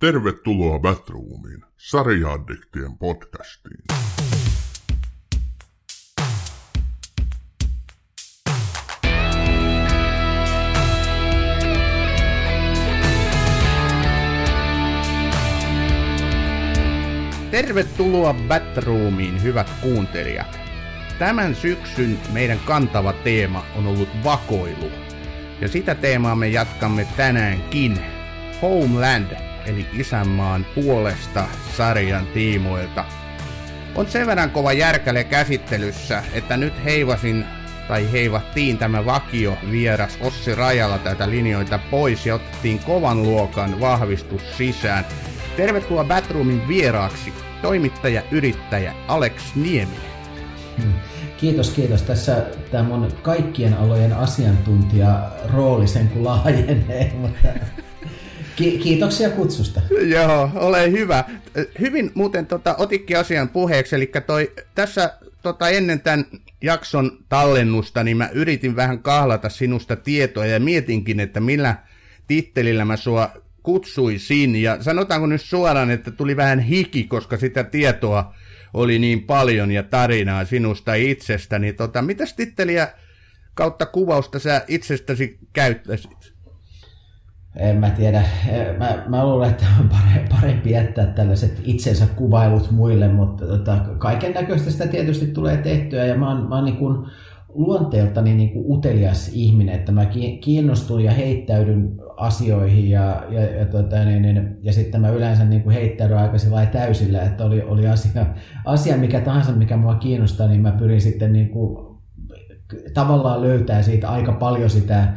Tervetuloa Batroomiin, sarjaaddiktien podcastiin. Tervetuloa Batroomiin, hyvät kuuntelijat. Tämän syksyn meidän kantava teema on ollut vakoilu. Ja sitä teemaa me jatkamme tänäänkin. Homeland, eli isänmaan puolesta sarjan tiimoilta. On sen verran kova järkäle käsittelyssä, että nyt heivasin tai heivattiin tämä vakio vieras Ossi Rajala tätä linjoita pois ja otettiin kovan luokan vahvistus sisään. Tervetuloa Batroomin vieraaksi, toimittaja, yrittäjä Alex Niemi. Hmm. Kiitos, kiitos. Tässä tämä mun kaikkien alojen asiantuntija rooli sen kun laajenee, mutta ki- kiitoksia kutsusta. Joo, ole hyvä. Hyvin muuten tota, otikin asian puheeksi, eli toi, tässä tota, ennen tämän jakson tallennusta, niin mä yritin vähän kahlata sinusta tietoa ja mietinkin, että millä tittelillä mä sua kutsuisin. Ja sanotaanko nyt suoraan, että tuli vähän hiki, koska sitä tietoa oli niin paljon ja tarinaa sinusta itsestä, niin tota, mitä titteliä kautta kuvausta sä itsestäsi käyttäisit? En mä tiedä. Mä, mä luulen, että on parempi jättää tällaiset itsensä kuvailut muille, mutta tota, kaiken näköistä sitä tietysti tulee tehtyä ja mä oon, mä oon niin kuin luonteeltani niin kuin utelias ihminen, että mä kiinnostun ja heittäydyn asioihin ja, ja, ja, tota, niin, niin, ja sitten mä yleensä niin kuin heittäydyn aika täysillä, että oli, oli asia, asia mikä tahansa, mikä mua kiinnostaa, niin mä pyrin sitten niin kuin, tavallaan löytää siitä aika paljon sitä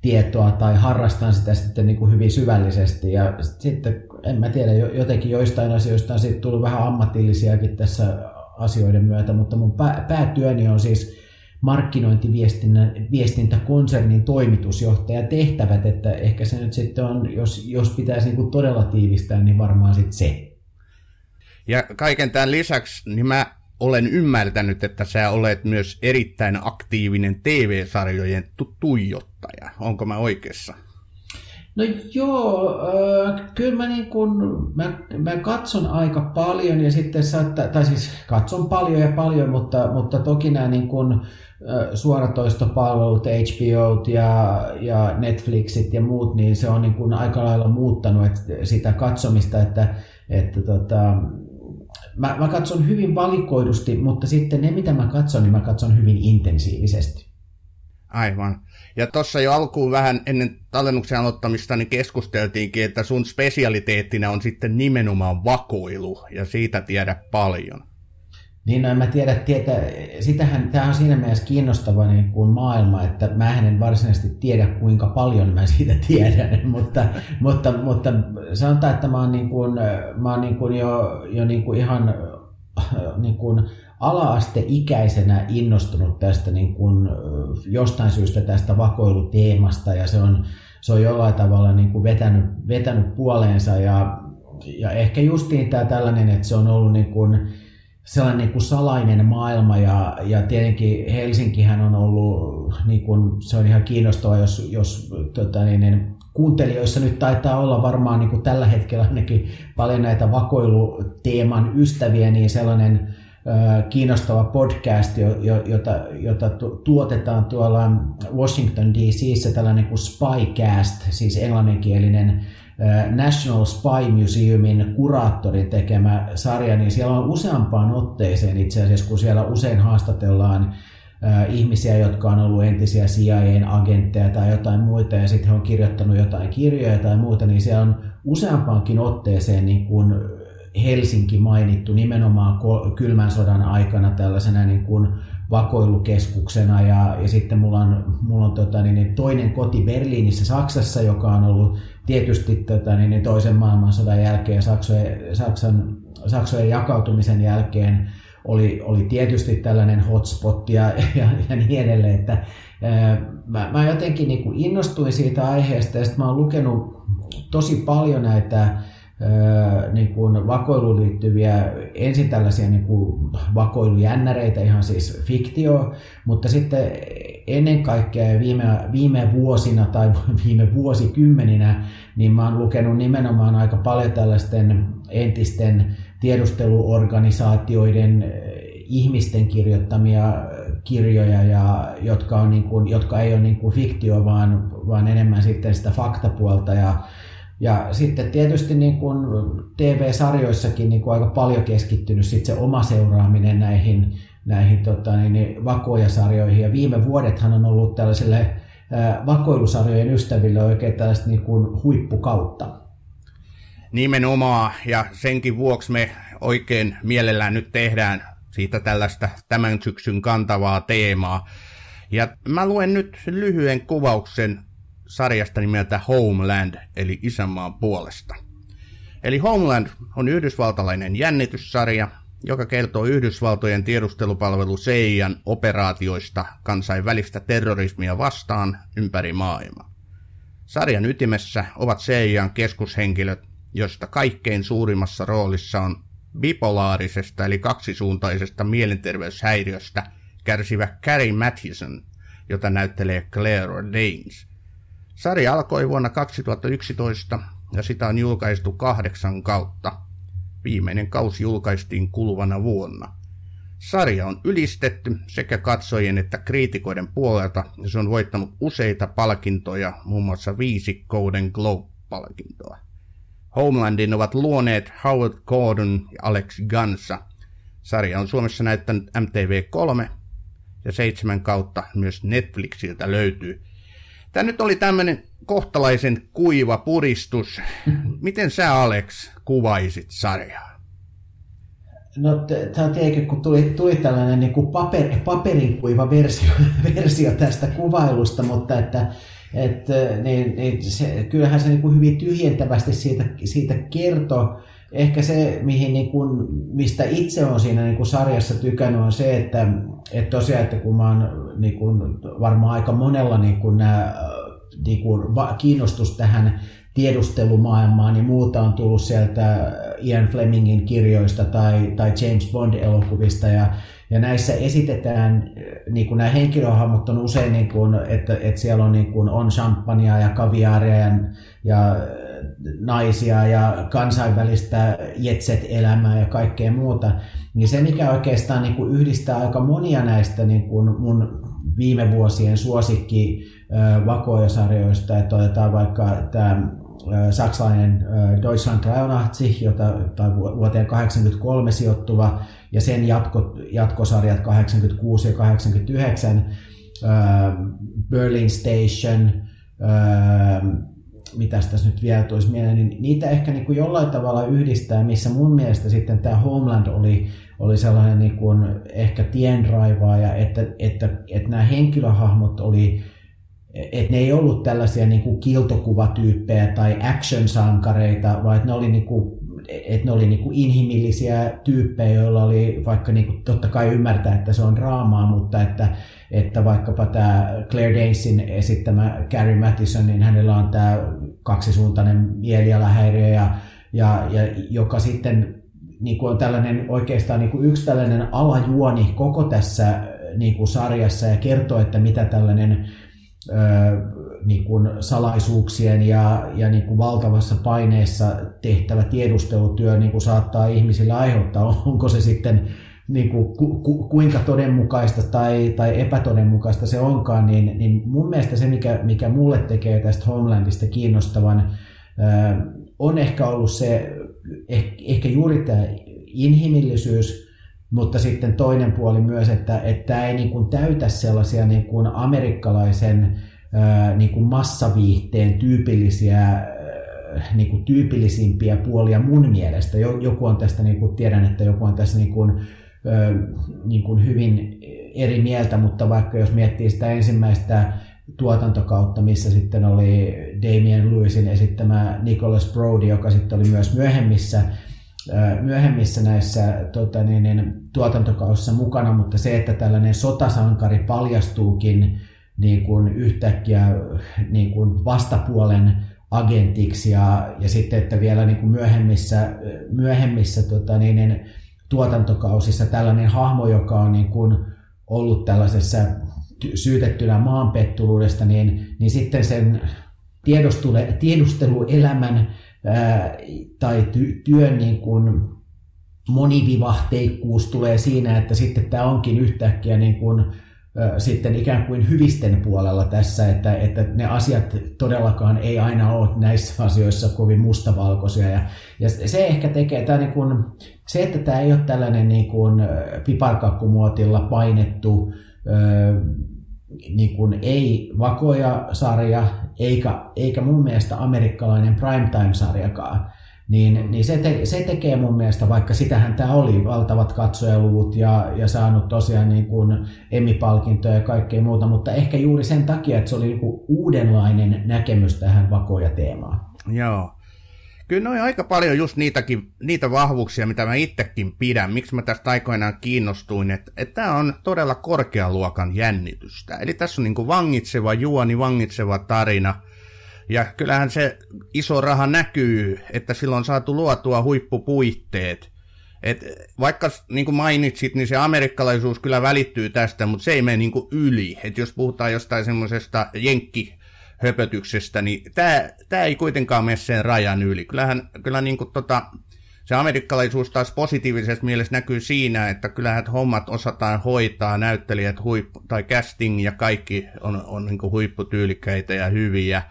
tietoa tai harrastan sitä sitten niin kuin hyvin syvällisesti ja sitten en mä tiedä, jotenkin joistain asioista on sitten tullut vähän ammatillisiakin tässä asioiden myötä, mutta mun päätyöni on siis markkinointiviestintäkonsernin toimitusjohtaja tehtävät, että ehkä se nyt sitten on, jos, jos pitäisi niin todella tiivistää, niin varmaan sitten se. Ja kaiken tämän lisäksi, niin mä olen ymmärtänyt, että sä olet myös erittäin aktiivinen TV-sarjojen tu- tuijottaja. Onko mä oikeassa? No joo, äh, kyllä mä, niin kun, mä, mä katson aika paljon ja sitten saattaa, tai siis katson paljon ja paljon, mutta, mutta toki nämä niin kun, suoratoistopalvelut, HBO ja, ja Netflixit ja muut, niin se on niin kuin aika lailla muuttanut sitä katsomista, että, että tota, mä, mä katson hyvin valikoidusti, mutta sitten ne mitä mä katson, niin mä katson hyvin intensiivisesti. Aivan. Ja tuossa jo alkuun vähän ennen tallennuksen aloittamista niin keskusteltiinkin, että sun spesialiteettina on sitten nimenomaan vakoilu, ja siitä tiedä paljon. Niin, no en mä tiedä, tietä, sitähän, tämä on siinä mielessä kiinnostava niin kuin maailma, että mä en varsinaisesti tiedä, kuinka paljon mä siitä tiedän, mutta, mutta, mutta sanotaan, että mä oon, niin kuin, mä oon niin kuin jo, jo niin kuin ihan niin kuin ala-asteikäisenä innostunut tästä niin kuin jostain syystä tästä vakoiluteemasta ja se on, se on jollain tavalla niin kuin vetänyt, vetänyt puoleensa ja, ja ehkä justiin tämä tällainen, että se on ollut niin kuin, sellainen niin kuin salainen maailma ja, ja tietenkin Helsinkihän on ollut, niin kuin, se on ihan kiinnostavaa, jos, jos tota, niin, niin, kuuntelijoissa nyt taitaa olla varmaan niin kuin tällä hetkellä ainakin paljon näitä vakoiluteeman ystäviä, niin sellainen kiinnostava podcast, jota, jota tuotetaan tuolla Washington DCissä, tällainen kuin Spycast, siis englanninkielinen National Spy Museumin kuraattorin tekemä sarja, niin siellä on useampaan otteeseen itse asiassa, kun siellä usein haastatellaan ihmisiä, jotka on ollut entisiä CIA-agentteja tai jotain muita, ja sitten he on kirjoittanut jotain kirjoja tai muuta, niin siellä on useampaankin otteeseen niin kuin Helsinki mainittu nimenomaan kylmän sodan aikana tällaisena niin kuin vakoilukeskuksena ja, ja sitten mulla on, mulla on tota, niin, toinen koti Berliinissä Saksassa, joka on ollut tietysti tota, niin, toisen maailmansodan jälkeen Saksojen, Saksan, Saksojen jakautumisen jälkeen oli, oli tietysti tällainen hotspot ja, ja, ja niin edelleen, että ää, mä, mä jotenkin niin kuin innostuin siitä aiheesta ja sitten mä oon lukenut tosi paljon näitä niin kuin vakoiluun liittyviä ensin tällaisia niin kuin vakoilujännäreitä, ihan siis fiktio, mutta sitten ennen kaikkea viime, viime vuosina tai viime vuosikymmeninä, niin mä oon lukenut nimenomaan aika paljon tällaisten entisten tiedusteluorganisaatioiden ihmisten kirjoittamia kirjoja, ja, jotka, on niin kuin, jotka ei ole niin kuin fiktio, vaan, vaan enemmän sitten sitä faktapuolta. Ja, ja sitten tietysti niin kuin TV-sarjoissakin niin kuin aika paljon keskittynyt sit se oma seuraaminen näihin, näihin tota, niin, niin vakoojasarjoihin. Ja viime vuodethan on ollut tällaisille vakoilusarjojen ystäville oikein tällaista niin kuin huippukautta. Nimenomaan, ja senkin vuoksi me oikein mielellään nyt tehdään siitä tällaista tämän syksyn kantavaa teemaa. Ja mä luen nyt lyhyen kuvauksen sarjasta nimeltä Homeland, eli isänmaan puolesta. Eli Homeland on yhdysvaltalainen jännityssarja, joka kertoo Yhdysvaltojen tiedustelupalvelu CIAn operaatioista kansainvälistä terrorismia vastaan ympäri maailmaa. Sarjan ytimessä ovat CIAn keskushenkilöt, joista kaikkein suurimmassa roolissa on bipolaarisesta eli kaksisuuntaisesta mielenterveyshäiriöstä kärsivä Carrie Mathison, jota näyttelee Claire Danes. Sarja alkoi vuonna 2011 ja sitä on julkaistu kahdeksan kautta. Viimeinen kausi julkaistiin kuluvana vuonna. Sarja on ylistetty sekä katsojien että kriitikoiden puolelta ja se on voittanut useita palkintoja, muun muassa viisi Golden Globe-palkintoa. Homelandin ovat luoneet Howard Gordon ja Alex Gansa. Sarja on Suomessa näyttänyt MTV3 ja seitsemän kautta myös Netflixiltä löytyy. Tämä nyt oli tämmöinen kohtalaisen kuiva puristus. Miten sä Alex kuvaisit sarjaa? No tämä tietenkin, kun tuli, tuli tällainen niin kuin paper, paperin kuiva versio, versio tästä kuvailusta, mutta että et, niin, niin se, kyllähän se niin kuin hyvin tyhjentävästi siitä, siitä kertoo. Ehkä se, mihin niin kuin, mistä itse on siinä niin kuin sarjassa tykännyt, on se, että, että tosiaan, että kun mä oon niin kuin, varmaan aika monella niin kuin nämä, niin kuin, kiinnostus tähän tiedustelumaailmaan, niin muuta on tullut sieltä Ian Flemingin kirjoista tai, tai James Bond-elokuvista, ja ja näissä esitetään, niin kuin nämä henkilöhahmot on usein, niin kuin, että, että siellä on, niin kuin, on champagnea ja kaviaaria ja, ja naisia ja kansainvälistä jetset-elämää ja kaikkea muuta. Niin se, mikä oikeastaan niin kuin yhdistää aika monia näistä niin kuin mun viime vuosien suosikki vakoojasarjoista, että otetaan vaikka tämä saksalainen Deutschland 83, jota, tai vuoteen 1983 sijoittuva, ja sen jatko, jatkosarjat 86 ja 89, Berlin Station, mitä tässä nyt vielä tulisi mieleen, niin niitä ehkä niin kuin jollain tavalla yhdistää, missä mun mielestä sitten tämä Homeland oli, oli sellainen niin kuin ehkä tienraivaaja, että, että, että nämä henkilöhahmot oli että ne ei ollut tällaisia niin kuin kiltokuvatyyppejä tai action-sankareita, vaan että ne oli, niin kuin, että ne oli niin kuin inhimillisiä tyyppejä, joilla oli vaikka niin kuin, totta kai ymmärtää, että se on draamaa, mutta että, että vaikkapa tämä Claire Danesin esittämä Carrie Mathison, niin hänellä on tämä kaksisuuntainen mielialahäiriö, ja, ja, ja joka sitten niin kuin on tällainen oikeastaan niin kuin yksi tällainen alajuoni koko tässä niin kuin sarjassa ja kertoo, että mitä tällainen niin kuin salaisuuksien ja, ja niin kuin valtavassa paineessa tehtävä tiedustelutyö niin kuin saattaa ihmisille aiheuttaa. Onko se sitten niin kuin, ku, ku, kuinka todenmukaista tai, tai epätodenmukaista se onkaan, niin, niin mun mielestä se, mikä, mikä mulle tekee tästä Homelandista kiinnostavan, on ehkä ollut se, eh, ehkä juuri tämä inhimillisyys, mutta sitten toinen puoli myös, että, että tämä ei niin kuin täytä sellaisia niin kuin amerikkalaisen niin kuin massaviihteen tyypillisiä niin kuin tyypillisimpiä puolia mun mielestä. Joku on tästä, niin kuin tiedän, että joku on tässä niin kuin, niin kuin hyvin eri mieltä, mutta vaikka jos miettii sitä ensimmäistä tuotantokautta, missä sitten oli Damien Lewisin esittämä Nicholas Brody, joka sitten oli myös myöhemmissä myöhemmissä näissä tota, niin, niin, tuotantokausissa mukana, mutta se, että tällainen sotasankari paljastuukin niin kuin yhtäkkiä niin kuin vastapuolen agentiksi ja, ja sitten, että vielä niin kuin myöhemmissä, myöhemmissä tota niin, tuotantokausissa tällainen hahmo, joka on niin kuin ollut tällaisessa syytettynä maanpetturuudesta, niin, niin sitten sen tiedusteluelämän ää, tai ty, työn niin kuin monivivahteikkuus tulee siinä, että sitten tämä onkin yhtäkkiä niin kuin, sitten ikään kuin hyvisten puolella tässä, että, että ne asiat todellakaan ei aina ole näissä asioissa kovin mustavalkoisia. Ja, ja se ehkä tekee, tämä niin kuin, se, että tämä ei ole tällainen niin kuin piparkakkumuotilla painettu niin kuin ei vakoja sarja, eikä, eikä mun mielestä amerikkalainen primetime-sarjakaan, niin, niin se, te, se tekee mun mielestä, vaikka sitähän tämä oli, valtavat katsojaluvut ja, ja saanut tosiaan niin kuin Emmy-palkintoja ja kaikkea muuta, mutta ehkä juuri sen takia, että se oli niin kuin uudenlainen näkemys tähän vakoja teemaan. Joo. Kyllä noin aika paljon just niitäkin, niitä vahvuuksia, mitä mä itsekin pidän. Miksi mä tästä aikoinaan kiinnostuin, että, että tämä on todella korkealuokan jännitystä. Eli tässä on niin kuin vangitseva juoni, vangitseva tarina – ja kyllähän se iso raha näkyy, että silloin on saatu luotua huippupuitteet. Et vaikka niin kuin mainitsit, niin se amerikkalaisuus kyllä välittyy tästä, mutta se ei mene niin kuin yli. Et jos puhutaan jostain semmoisesta jenkkihöpötyksestä, niin tämä ei kuitenkaan mene sen rajan yli. Kyllähän kyllä niin kuin tota, se amerikkalaisuus taas positiivisessa mielessä näkyy siinä, että kyllähän hommat osataan hoitaa, näyttelijät huippu, tai casting ja kaikki on, on niin huipputyylikkäitä ja hyviä.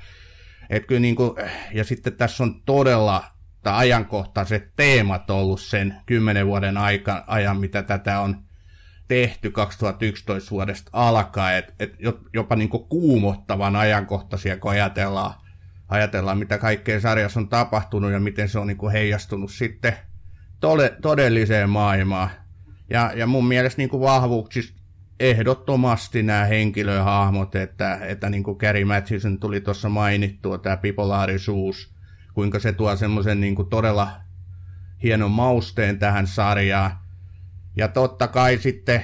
Et kyllä niin kuin, ja sitten tässä on todella ajankohtaiset teemat ollut sen kymmenen vuoden aika, ajan, mitä tätä on tehty 2011 vuodesta alkaen, että et jopa niin kuin kuumottavan ajankohtaisia, kun ajatellaan, ajatellaan, mitä kaikkea sarjassa on tapahtunut ja miten se on niin kuin heijastunut sitten todelliseen maailmaan. Ja, ja mun mielestä niin kuin vahvuuksista ehdottomasti nämä henkilöhahmot, että, että niin kuin Gary Mathison tuli tuossa mainittua, tämä bipolaarisuus, kuinka se tuo semmoisen niin kuin todella hienon mausteen tähän sarjaan. Ja totta kai sitten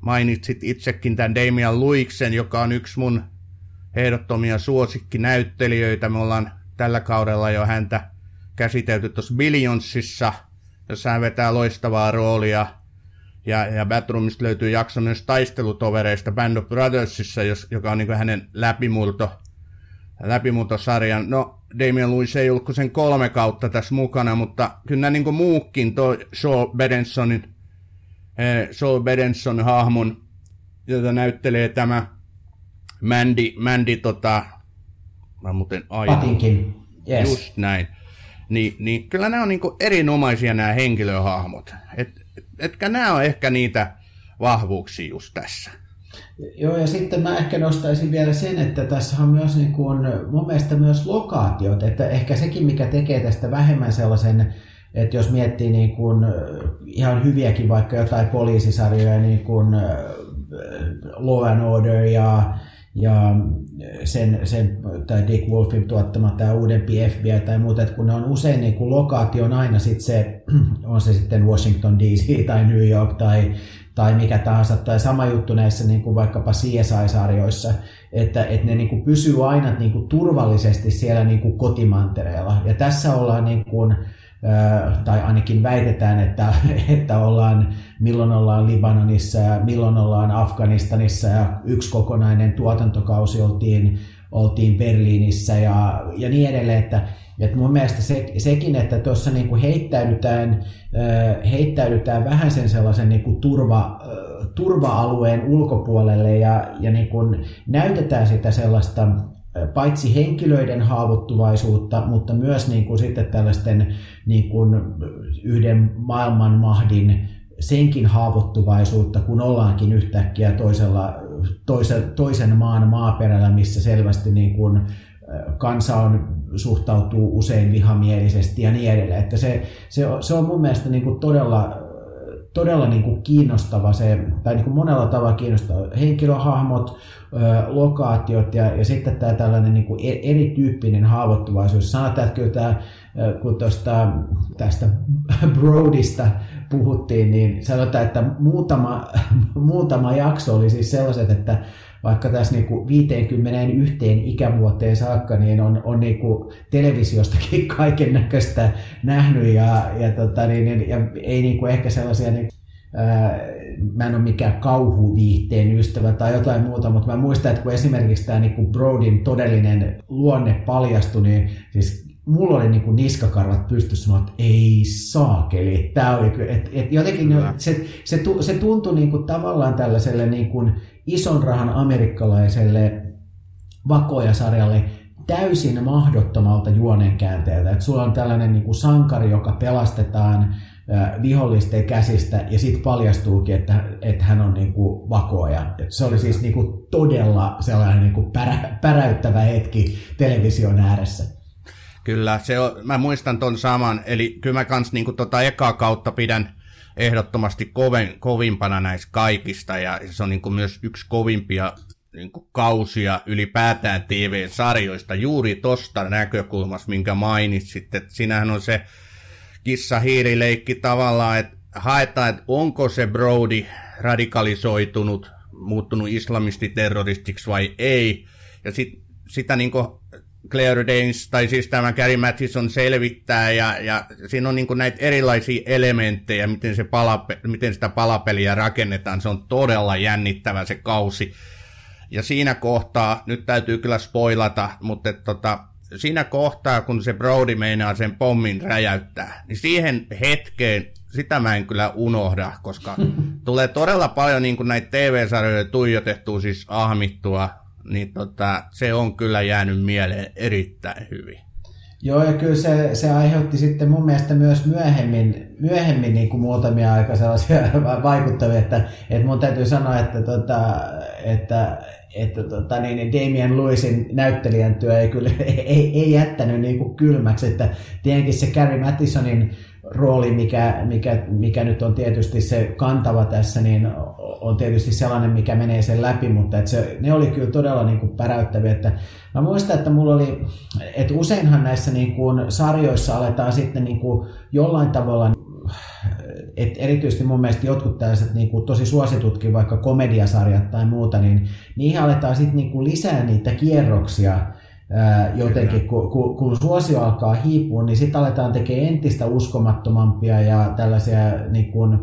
mainitsit itsekin tämän Damian Luiksen, joka on yksi mun ehdottomia suosikkinäyttelijöitä. Me ollaan tällä kaudella jo häntä käsitelty tuossa Billionsissa, jossa hän vetää loistavaa roolia – ja, ja Batroomista löytyy jakso myös taistelutovereista Band of Brothersissa, jos, joka on niin hänen läpimurto, läpimurtosarjan. No, Damian Lewis ei ollut sen kolme kautta tässä mukana, mutta kyllä niin muukin, tuo Saul Bedensonin, eh, Saul Bedenson hahmon, jota näyttelee tämä Mandy, Mandy tota, mä muuten aivan. Patinkin, yes. Just näin. Niin, niin kyllä nämä on niin erinomaisia nämä henkilöhahmot. Et etkä nämä on ehkä niitä vahvuuksia just tässä. Joo, ja sitten mä ehkä nostaisin vielä sen, että tässä on myös niin kuin, mun mielestä myös lokaatiot, että ehkä sekin, mikä tekee tästä vähemmän sellaisen, että jos miettii niin kuin ihan hyviäkin vaikka jotain poliisisarjoja, niin kuin Law and Order ja ja sen, sen tai Dick Wolfin tuottama tämä uudempi FBI tai muuta, että kun ne on usein niin kuin lokaatio on aina sit se, on se sitten Washington DC tai New York tai, tai mikä tahansa, tai sama juttu näissä niin kuin vaikkapa CSI-sarjoissa, että, että ne niin kuin pysyy aina niin kuin turvallisesti siellä niin kuin kotimantereella. Ja tässä ollaan niin kuin, tai ainakin väitetään, että, että ollaan, milloin ollaan Libanonissa ja milloin ollaan Afganistanissa ja yksi kokonainen tuotantokausi oltiin, oltiin Berliinissä ja, ja niin edelleen, että, että mun mielestä se, sekin, että tuossa niin heittäydytään, heittäydytään vähän sen sellaisen niin kuin turva, turva-alueen ulkopuolelle ja, ja niin kuin näytetään sitä sellaista paitsi henkilöiden haavoittuvaisuutta, mutta myös niin kuin sitten tällaisten niin kuin yhden maailmanmahdin senkin haavoittuvaisuutta, kun ollaankin yhtäkkiä toisella, toisen, toisen maan maaperällä, missä selvästi niin kuin kansa on, suhtautuu usein vihamielisesti ja niin edelleen. Että se, se, se on mun mielestä niin kuin todella todella niin kuin kiinnostava se, tai niin kuin monella tavalla kiinnostava henkilöhahmot, lokaatiot ja, ja sitten tämä tällainen niin kuin e-, erityyppinen haavoittuvaisuus. Sanotaan, että kyllä tämä, kun tuosta, tästä Broadista puhuttiin, niin sanotaan, että muutama, muutama jakso oli siis sellaiset, että vaikka tässä niin kuin 51 ikävuoteen saakka niin on, on niin kuin televisiostakin kaiken näköistä nähnyt ja, ja, tota, niin, niin, ja ei niin kuin ehkä sellaisia niin, mä en ole mikään kauhuviihteen ystävä tai jotain muuta, mutta mä muistan, että kun esimerkiksi tämä niin Brodin todellinen luonne paljastui, niin siis mulla oli niin kuin niskakarvat pystyssä sanoa, että ei saakeli. Tämä oli, et, et jotenkin Kyllä. se, se, se tuntui niin kuin tavallaan tällaiselle niin kuin ison rahan amerikkalaiselle vakojasarjalle täysin mahdottomalta juonenkäänteeltä. Että sulla on tällainen niin kuin sankari, joka pelastetaan vihollisten käsistä ja sitten paljastuukin, että, että hän on niin kuin vakoja. Se oli siis niin kuin todella sellainen niin kuin pärä, päräyttävä hetki television ääressä. Kyllä, se on, mä muistan ton saman, eli kyllä mä kans niin tota ekaa kautta pidän ehdottomasti koven, kovimpana näistä kaikista, ja se on niin kuin myös yksi kovimpia niin kuin kausia ylipäätään TV-sarjoista juuri tosta näkökulmasta, minkä mainitsit, että sinähän on se kissa-hiirileikki tavallaan, että haetaan, että onko se Brody radikalisoitunut, muuttunut islamistiterroristiksi vai ei, ja sit, sitä niin kuin Claire Danes, tai siis tämä Gary Mathison selvittää, ja, ja siinä on niin näitä erilaisia elementtejä, miten, se palape, miten sitä palapeliä rakennetaan, se on todella jännittävä se kausi. Ja siinä kohtaa, nyt täytyy kyllä spoilata, mutta et, tota, siinä kohtaa, kun se Brody meinaa sen pommin räjäyttää, niin siihen hetkeen, sitä mä en kyllä unohda, koska tulee todella paljon niin näitä TV-sarjoja tuijotettua, siis ahmittua, niin tota, se on kyllä jäänyt mieleen erittäin hyvin. Joo, ja kyllä se, se aiheutti sitten mun mielestä myös myöhemmin, myöhemmin niin kuin muutamia aika sellaisia vaikuttavia, että, että mun täytyy sanoa, että, tota, että, että tota, niin, niin Damien Lewisin näyttelijän työ ei kyllä ei, ei jättänyt niin kuin kylmäksi, että tietenkin se Carrie Mattisonin rooli, mikä, mikä, mikä nyt on tietysti se kantava tässä, niin on tietysti sellainen, mikä menee sen läpi, mutta että se, ne oli kyllä todella niin kuin päräyttäviä. Että mä muistan, että mulla oli, että useinhan näissä niin kuin sarjoissa aletaan sitten niin kuin jollain tavalla et erityisesti mun mielestä jotkut tällaiset niin kuin tosi suositutkin, vaikka komediasarjat tai muuta, niin niihin aletaan sitten niin kuin lisää niitä kierroksia, jotenkin, kun, kun, kun suosio alkaa hiipua, niin sitten aletaan tekemään entistä uskomattomampia ja tällaisia niin kuin,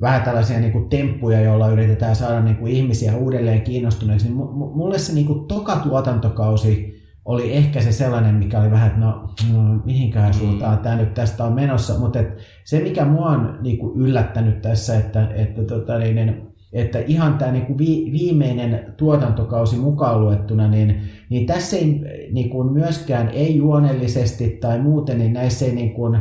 vähän tällaisia niin kuin temppuja, joilla yritetään saada niin kuin ihmisiä uudelleen kiinnostuneeksi. Niin mulle se niin kuin toka tuotantokausi oli ehkä se sellainen, mikä oli vähän, että no, no mihinkään mm. suuntaan tämä nyt tästä on menossa, mutta et se mikä mua on niin kuin yllättänyt tässä, että, että tota, niin, että ihan tämä niin vi, viimeinen tuotantokausi mukaan luettuna, niin, niin tässä ei niin kuin myöskään ei juonellisesti tai muuten, niin näissä ei niin kuin,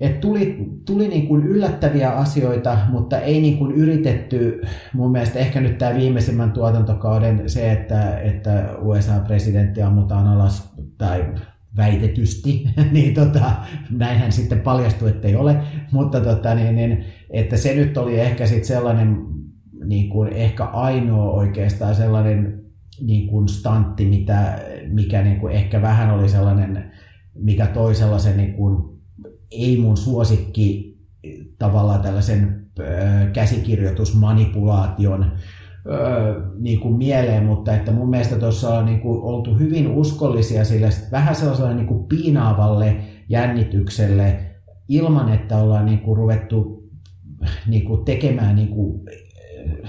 et tuli, tuli niin kuin yllättäviä asioita, mutta ei niin kuin yritetty, mun mielestä ehkä nyt tämä viimeisimmän tuotantokauden se, että, että USA-presidentti ammutaan alas tai väitetysti, niin tota, näinhän sitten paljastui, että ei ole, mutta tota, niin, niin, että se nyt oli ehkä sitten sellainen niin kuin ehkä ainoa oikeastaan sellainen niin kuin stantti, mitä, mikä niin kuin ehkä vähän oli sellainen, mikä toi sellaisen niin kuin, ei mun suosikki tavallaan tällaisen käsikirjoitusmanipulaation niin kuin mieleen, mutta että mun mielestä tuossa on niin kuin oltu hyvin uskollisia sille vähän sellaiselle niin kuin piinaavalle jännitykselle ilman, että ollaan niin kuin ruvettu niin kuin tekemään niin kuin,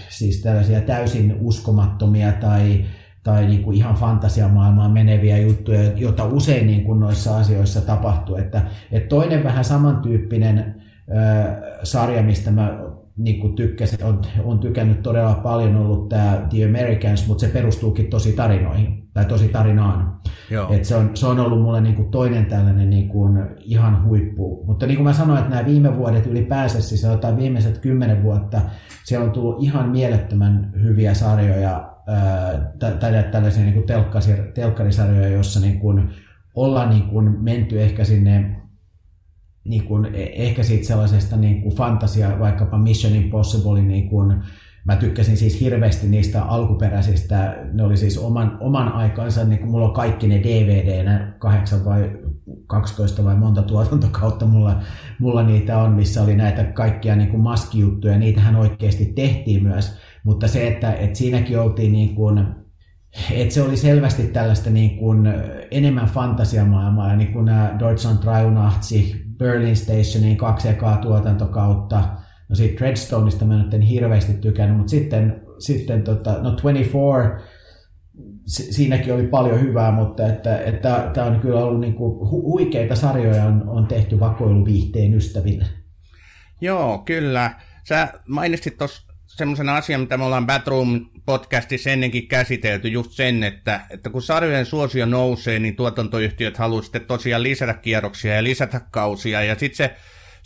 siis tällaisia täysin uskomattomia tai, tai niin kuin ihan fantasiamaailmaan meneviä juttuja, joita usein niin kuin noissa asioissa tapahtuu. Että, että toinen vähän samantyyppinen ö, sarja, mistä mä niin kuin tykkäsin, on, on tykännyt todella paljon ollut tämä The Americans, mutta se perustuukin tosi tarinoihin, tai tosi tarinaan. Joo. Et se, on, se on ollut mulle niin kuin toinen tällainen niin kuin ihan huippu. Mutta niin kuin mä sanoin, että nämä viime vuodet ylipäänsä, siis sanotaan viimeiset kymmenen vuotta, siellä on tullut ihan mielettömän hyviä sarjoja, tai tällaisia niin kuin telkkarisarjoja, jossa niin kuin ollaan niin kuin menty ehkä sinne niin kuin, e, ehkä siitä sellaisesta niin kuin fantasia, vaikkapa Mission Impossible, niin kuin, mä tykkäsin siis hirveästi niistä alkuperäisistä, ne oli siis oman, oman aikansa, niin kuin mulla on kaikki ne dvd kahdeksan vai 12 vai monta tuotantokautta mulla, mulla niitä on, missä oli näitä kaikkia niin kuin maskijuttuja, niitähän oikeasti tehtiin myös, mutta se, että, että siinäkin oltiin niin kuin, että se oli selvästi tällaista niin kuin enemmän fantasiamaailmaa, niin kuin nämä Deutschland Traunachtsi, Berlin Stationin kaksi ekaa tuotantokautta, no siitä Treadstoneista mä nyt en hirveästi tykännyt, mutta sitten, sitten tota, no 24, siinäkin oli paljon hyvää, mutta että, että tämä on kyllä ollut niin kuin, huikeita sarjoja on, on tehty vakoiluviihteen ystäville. Joo, kyllä. Sä mainitsit tuossa semmoisen asian, mitä me ollaan Batroom podcastissa ennenkin käsitelty, just sen, että, että kun sarjojen suosio nousee, niin tuotantoyhtiöt haluaa sitten tosiaan lisätä kierroksia ja lisätä kausia, ja sitten se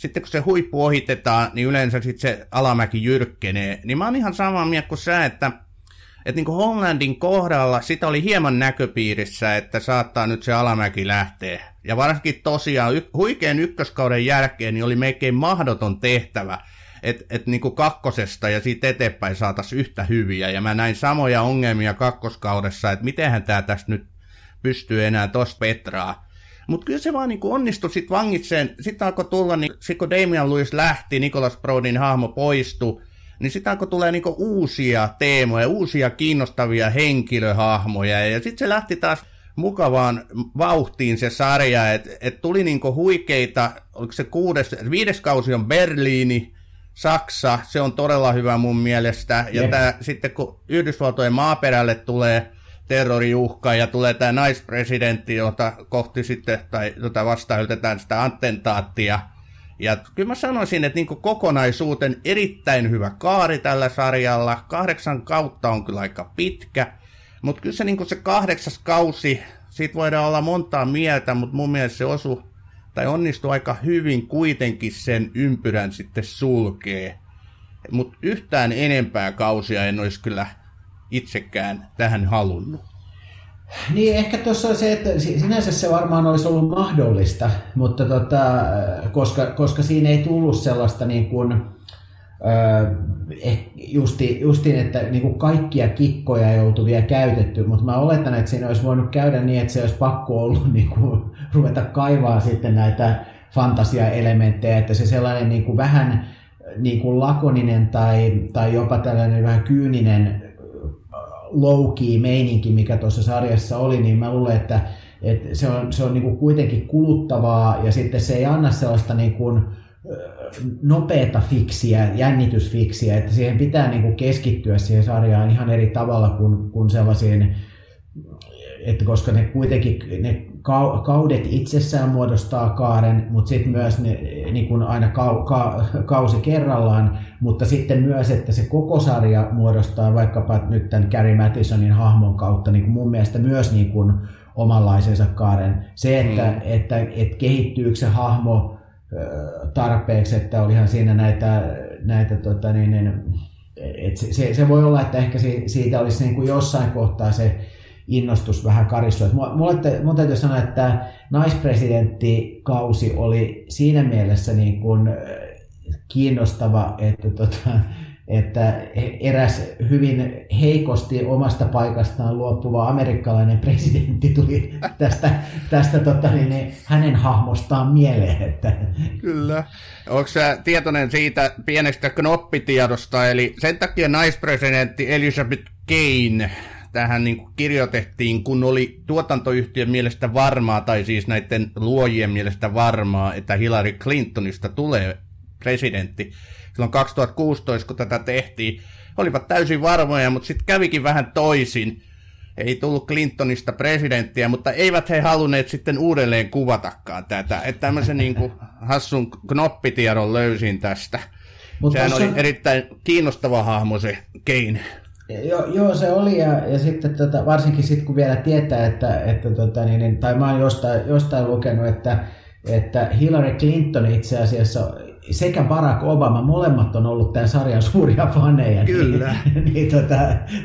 sitten kun se huippu ohitetaan, niin yleensä sitten se alamäki jyrkkenee. Niin mä oon ihan samaa mieltä kuin sä, että, että niin kuin Homelandin kohdalla sitä oli hieman näköpiirissä, että saattaa nyt se alamäki lähteä. Ja varsinkin tosiaan y- huikean ykköskauden jälkeen niin oli melkein mahdoton tehtävä, että et niinku kakkosesta ja siitä eteenpäin saataisiin yhtä hyviä. Ja mä näin samoja ongelmia kakkoskaudessa, että mitenhän tämä tästä nyt pystyy enää tos Petraa. Mutta kyllä se vaan niinku onnistui sitten vangitseen. Sitten alkoi tulla, niin sit kun Damian Lewis lähti, Nicholas Brodin hahmo poistui, niin sitten alkoi tulee niinku uusia teemoja, uusia kiinnostavia henkilöhahmoja. Ja sitten se lähti taas mukavaan vauhtiin se sarja, että et tuli niinku huikeita, oliko se kuudes, viides kausi on Berliini, Saksa, se on todella hyvä mun mielestä. Ja tää, sitten kun Yhdysvaltojen maaperälle tulee terroriuhka ja tulee tämä naispresidentti, jota kohti sitten, tai jota vastaan sitä attentaattia. Ja kyllä mä sanoisin, että niin kokonaisuuten erittäin hyvä kaari tällä sarjalla. Kahdeksan kautta on kyllä aika pitkä. Mutta kyllä se, niin se kahdeksas kausi, siitä voidaan olla montaa mieltä, mutta mun mielestä se osu tai onnistuu aika hyvin kuitenkin sen ympyrän sitten sulkee. Mutta yhtään enempää kausia en olisi kyllä itsekään tähän halunnut. Niin, ehkä tuossa on se, että sinänsä se varmaan olisi ollut mahdollista, mutta tota, koska, koska siinä ei tullut sellaista niin kuin, eh, justi, justiin, että niin kuin kaikkia kikkoja ei oltu vielä käytetty, mutta mä oletan, että siinä olisi voinut käydä niin, että se olisi pakko ollut niin kuin, ruveta kaivaa sitten näitä fantasiaelementtejä, että se sellainen niin kuin vähän niin kuin lakoninen tai, tai jopa tällainen vähän kyyninen low meininki, mikä tuossa sarjassa oli, niin mä luulen, että, että se on, se on niin kuin kuitenkin kuluttavaa ja sitten se ei anna sellaista niin kuin, nopeata fiksiä, jännitysfiksiä, että siihen pitää niin kuin keskittyä siihen sarjaan ihan eri tavalla kuin, kuin sellaisiin, että koska ne kuitenkin ne kaudet itsessään muodostaa kaaren, mutta sitten myös ne, niin kuin aina kau, ka, kausi kerrallaan, mutta sitten myös, että se koko sarja muodostaa vaikkapa nyt tämän Gary Mattisonin hahmon kautta niin kuin mun mielestä myös niin kuin omanlaisensa kaaren. Se, että, mm. että, että, että kehittyykö se hahmo tarpeeksi, että olihan siinä näitä, näitä tota niin, että se, se, voi olla, että ehkä siitä olisi niin kuin jossain kohtaa se innostus vähän karissu. Mulle, mulle täytyy sanoa, että naispresidenttikausi oli siinä mielessä niin kuin kiinnostava, että, tota, että eräs hyvin heikosti omasta paikastaan luopuva amerikkalainen presidentti tuli tästä, tästä tota, niin, niin, hänen hahmostaan mieleen. Että... Kyllä. Onko sä tietoinen siitä pienestä knoppitiedosta, eli sen takia naispresidentti Elizabeth Kane tähän niin kuin kirjoitettiin, kun oli tuotantoyhtiön mielestä varmaa, tai siis näiden luojien mielestä varmaa, että Hillary Clintonista tulee presidentti. Silloin 2016, kun tätä tehtiin, olivat täysin varmoja, mutta sitten kävikin vähän toisin. Ei tullut Clintonista presidenttiä, mutta eivät he halunneet sitten uudelleen kuvatakaan tätä. Että tämmöisen niin kuin hassun knoppitiedon löysin tästä. Mutta Sehän oli erittäin kiinnostava hahmo se Kane. Joo, joo, se oli ja, ja sitten tota, varsinkin sitten kun vielä tietää, että, että tota, niin, niin, tai mä oon jostain, jostain lukenut, että, että Hillary Clinton itse asiassa sekä Barack Obama, molemmat on ollut tämän sarjan suuria faneja. Niin- kyllä. Niin, niin tota,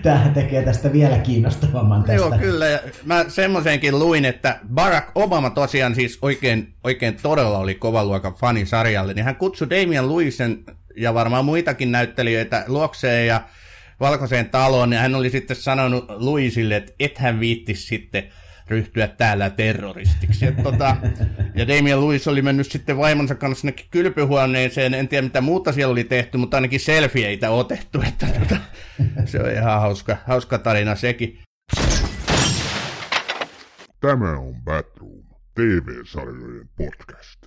tämähän tekee tästä vielä kiinnostavamman tästä. Joo, kyllä. Ja mä semmoisenkin luin, että Barack Obama tosiaan siis oikein, oikein todella oli kovaluokan fani sarjalle, niin hän kutsui Damian Lewisen ja varmaan muitakin näyttelijöitä luokseen ja valkoiseen taloon, niin hän oli sitten sanonut Luisille, että et hän viittisi sitten ryhtyä täällä terroristiksi. Et, tota, ja Damien Lewis oli mennyt sitten vaimonsa kanssa sinne kylpyhuoneeseen, en tiedä mitä muuta siellä oli tehty, mutta ainakin selfieitä otettu, että tota, se on ihan hauska, hauska tarina sekin. Tämä on Batroom, TV-sarjojen podcast.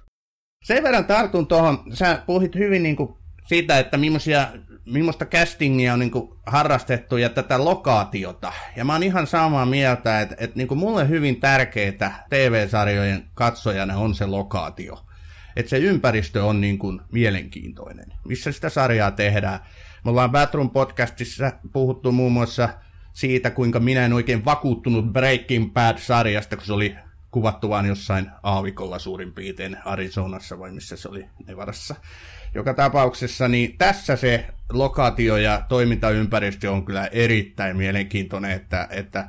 Sen verran tartun tuohon, sä puhuit hyvin niin kuin siitä, että millaisia, millaista castingia on niin kuin harrastettu ja tätä lokaatiota. Ja mä oon ihan samaa mieltä, että, että niin kuin mulle hyvin tärkeää TV-sarjojen katsojana on se lokaatio. Että se ympäristö on niin kuin mielenkiintoinen, missä sitä sarjaa tehdään. Me ollaan Batroom podcastissa puhuttu muun muassa siitä, kuinka minä en oikein vakuuttunut Breaking Bad-sarjasta, kun se oli kuvattu vain jossain aavikolla suurin piirtein Arizonassa vai missä se oli Nevarassa. Joka tapauksessa niin tässä se lokaatio ja toimintaympäristö on kyllä erittäin mielenkiintoinen, että, että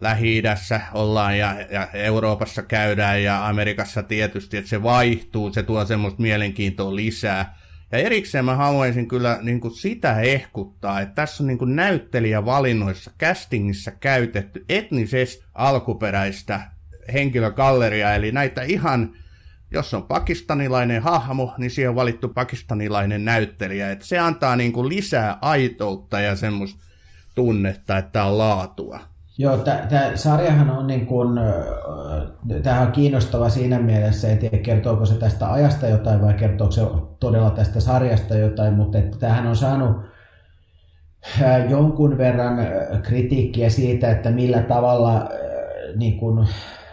Lähi-idässä ollaan ja, ja Euroopassa käydään ja Amerikassa tietysti, että se vaihtuu, se tuo semmoista mielenkiintoa lisää. Ja erikseen mä haluaisin kyllä niin kuin sitä ehkuttaa, että tässä on niin kuin näyttelijävalinnoissa, castingissa käytetty etnisesti alkuperäistä henkilögalleria, eli näitä ihan, jos on pakistanilainen hahmo, niin siihen on valittu pakistanilainen näyttelijä, että se antaa niin kuin lisää aitoutta ja semmoista tunnetta, että on laatua. Joo, tämä sarjahan on niin kuin, tämähän on kiinnostava siinä mielessä, en tiedä kertooko se tästä ajasta jotain vai kertooko se todella tästä sarjasta jotain, mutta että tämähän on saanut jonkun verran kritiikkiä siitä, että millä tavalla niin kuin,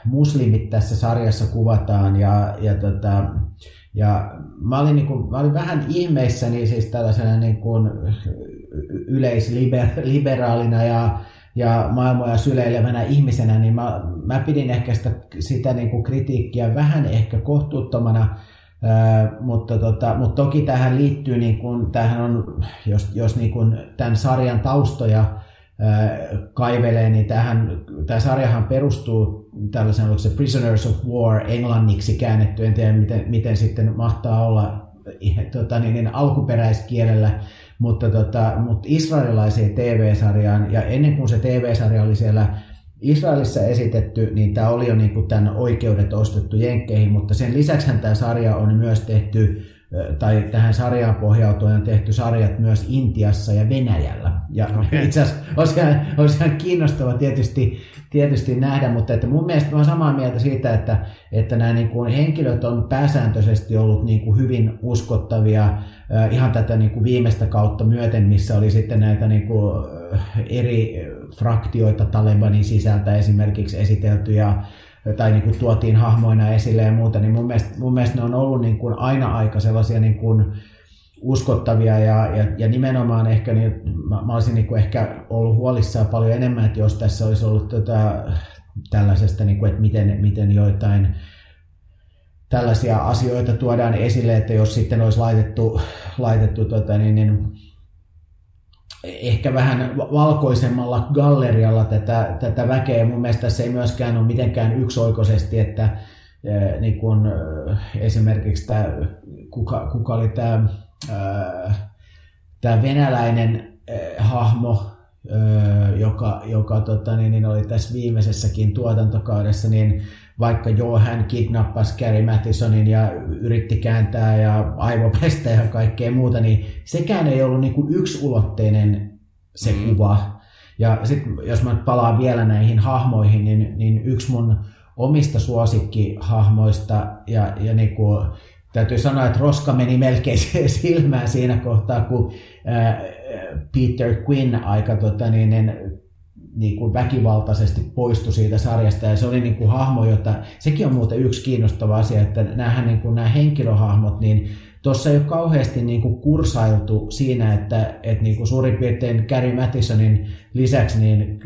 muslimit tässä sarjassa kuvataan ja, ja, tota, ja mä, olin niin kuin, mä olin vähän ihmeissäni siis tällaisena niin kuin yleisliberaalina ja, ja maailmoja syleilevänä ihmisenä, niin mä, mä pidin ehkä sitä, sitä niin kuin kritiikkiä vähän ehkä kohtuuttomana, Ää, mutta, tota, mutta toki tähän liittyy, niin kuin, tämähän on, jos, jos niin kuin tämän sarjan taustoja kaivelee, niin tähän, tämä sarjahan perustuu tällaisen, oliko se Prisoners of War englanniksi käännetty, en tiedä miten, miten sitten mahtaa olla tota, niin, niin alkuperäiskielellä, mutta, tota, mutta israelilaiseen TV-sarjaan, ja ennen kuin se TV-sarja oli siellä Israelissa esitetty, niin tämä oli jo niin kuin tämän oikeudet ostettu Jenkkeihin, mutta sen lisäksi tämä sarja on myös tehty tai tähän sarjaan pohjautuen on tehty sarjat myös Intiassa ja Venäjällä. Ja okay. itse asiassa olisi ihan, olisi ihan kiinnostava tietysti, tietysti nähdä, mutta että mun mielestä olen samaa mieltä siitä, että, että nämä niin kuin henkilöt on pääsääntöisesti ollut niin kuin hyvin uskottavia ihan tätä niin kuin viimeistä kautta myöten, missä oli sitten näitä niin kuin eri fraktioita Talebanin sisältä esimerkiksi esitelty ja tai niin kuin tuotiin hahmoina esille ja muuta, niin mun mielestä, mun mielestä ne on ollut niin kuin aina aika sellaisia niin kuin uskottavia ja, ja, ja nimenomaan ehkä niin, mä, mä olisin niin kuin ehkä ollut huolissaan paljon enemmän, että jos tässä olisi ollut tota, tällaisesta, niin kuin, että miten, miten joitain tällaisia asioita tuodaan esille, että jos sitten olisi laitettu, laitettu tota, niin, niin ehkä vähän valkoisemmalla gallerialla tätä, tätä väkeä. Mun mielestä se ei myöskään ole mitenkään yksioikoisesti, että niin kun, esimerkiksi tämä, kuka, kuka oli tämä, tämä venäläinen hahmo, joka, joka tota, niin, niin oli tässä viimeisessäkin tuotantokaudessa, niin vaikka joo, hän kidnappasi Gary Mattisonin ja yritti kääntää ja aivopestä ja kaikkea muuta, niin sekään ei ollut niin kuin yksulotteinen se mm. kuva. Ja sitten jos mä palaan vielä näihin hahmoihin, niin, niin yksi mun omista suosikkihahmoista ja, ja niin kuin, täytyy sanoa, että roska meni melkein silmään siinä kohtaa, kun Peter Quinn aika tota, niin, niin kuin väkivaltaisesti poistui siitä sarjasta ja se oli niin kuin hahmo, jota, sekin on muuten yksi kiinnostava asia, että näähän niin kuin nämä henkilöhahmot, niin tuossa ei ole kauheasti niin kuin kursailtu siinä, että, että niin kuin suurin piirtein Gary Mattisonin lisäksi niin,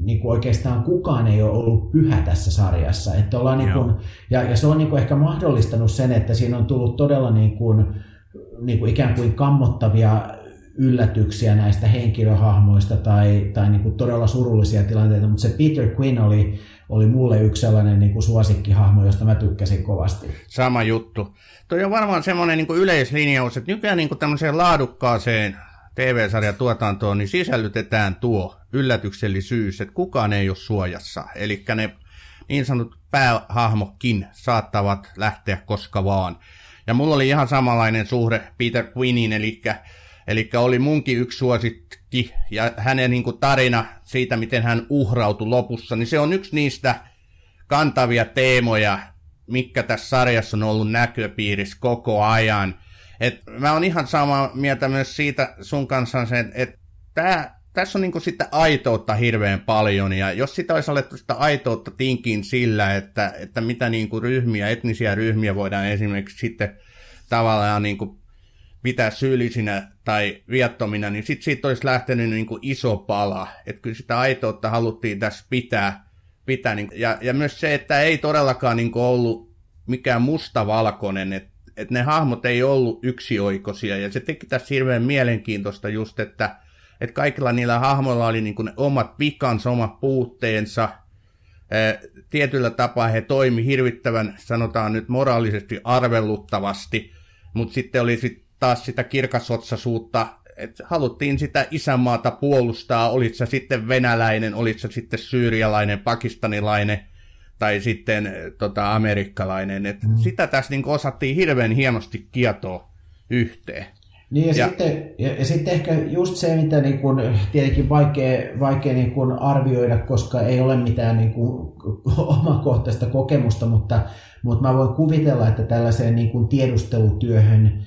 niin kuin oikeastaan kukaan ei ole ollut pyhä tässä sarjassa. Että ollaan niin kuin, ja, ja se on niin kuin ehkä mahdollistanut sen, että siinä on tullut todella niin kuin, niin kuin ikään kuin kammottavia yllätyksiä näistä henkilöhahmoista tai, tai niin kuin todella surullisia tilanteita, mutta se Peter Quinn oli, oli mulle yksi sellainen niin kuin suosikkihahmo, josta mä tykkäsin kovasti. Sama juttu. Tuo on varmaan semmoinen niin kuin yleislinjaus, että nykyään niin kuin tämmöiseen laadukkaaseen TV-sarjatuotantoon niin sisällytetään tuo yllätyksellisyys, että kukaan ei ole suojassa. Eli ne niin sanotut päähahmokin saattavat lähteä koska vaan. Ja mulla oli ihan samanlainen suhde Peter Quinnin, eli, eli oli munkin yksi suosikki, ja hänen niin kuin, tarina siitä, miten hän uhrautui lopussa, niin se on yksi niistä kantavia teemoja, mikä tässä sarjassa on ollut näköpiirissä koko ajan. Et mä oon ihan samaa mieltä myös siitä sun kanssa, että et tää, tässä on niinku sitä aitoutta hirveän paljon, ja jos sitä olisi alettu sitä aitoutta tinkin sillä, että, että mitä niinku ryhmiä, etnisiä ryhmiä voidaan esimerkiksi sitten tavallaan niinku pitää syyllisinä tai viattomina, niin sitten siitä olisi lähtenyt niinku iso pala. Että kyllä sitä aitoutta haluttiin tässä pitää. pitää niin, ja, ja myös se, että ei todellakaan niinku ollut mikään mustavalkoinen, että et ne hahmot ei ollut yksioikoisia, ja se teki tässä hirveän mielenkiintoista just, että että kaikilla niillä hahmoilla oli niin ne omat vikansa, omat puutteensa. Tietyllä tapaa he toimi hirvittävän, sanotaan nyt moraalisesti arvelluttavasti, mutta sitten oli sit taas sitä kirkasotsaisuutta, että haluttiin sitä isänmaata puolustaa, olit sä sitten venäläinen, olit sä sitten syyrialainen, pakistanilainen tai sitten tota, amerikkalainen. Et mm. Sitä tässä niin osattiin hirveän hienosti kietoa yhteen. Niin ja, ja, sitten, ja, ja sitten ehkä just se, mitä niin kun, tietenkin vaikea, vaikea niin kun arvioida, koska ei ole mitään niin kun, omakohtaista kokemusta, mutta, mutta mä voin kuvitella, että tällaiseen niin kun tiedustelutyöhön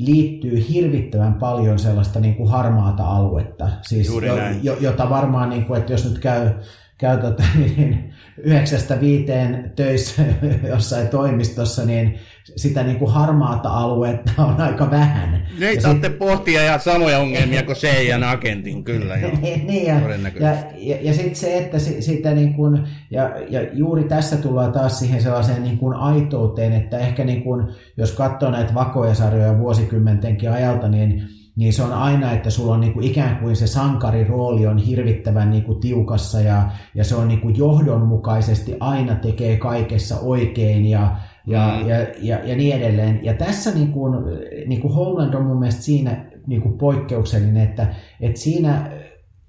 liittyy hirvittävän paljon sellaista niin kuin harmaata aluetta, siis jo, jo, jota varmaan, niin kuin, että jos nyt käy käy tota, niin, yhdeksästä viiteen töissä jossain toimistossa, niin sitä niin kuin harmaata aluetta on aika vähän. Ne ei saatte sit... pohtia ihan samoja ongelmia kuin CIAn agentin, kyllä. Joo. niin, niin ja, ja, ja, ja sitten se, että sitä niin kuin, ja, ja juuri tässä tullaan taas siihen sellaiseen niin kuin aitouteen, että ehkä niin kuin, jos katsoo näitä vakoja sarjoja vuosikymmentenkin ajalta, niin niin se on aina, että sulla on niin kuin ikään kuin se sankarirooli on hirvittävän niin kuin tiukassa ja, ja se on niin kuin johdonmukaisesti aina tekee kaikessa oikein ja, ja, mm. ja, ja, ja niin edelleen. Ja tässä niin kuin, niin kuin Holland on mun mielestä siinä niin kuin poikkeuksellinen, että, että siinä,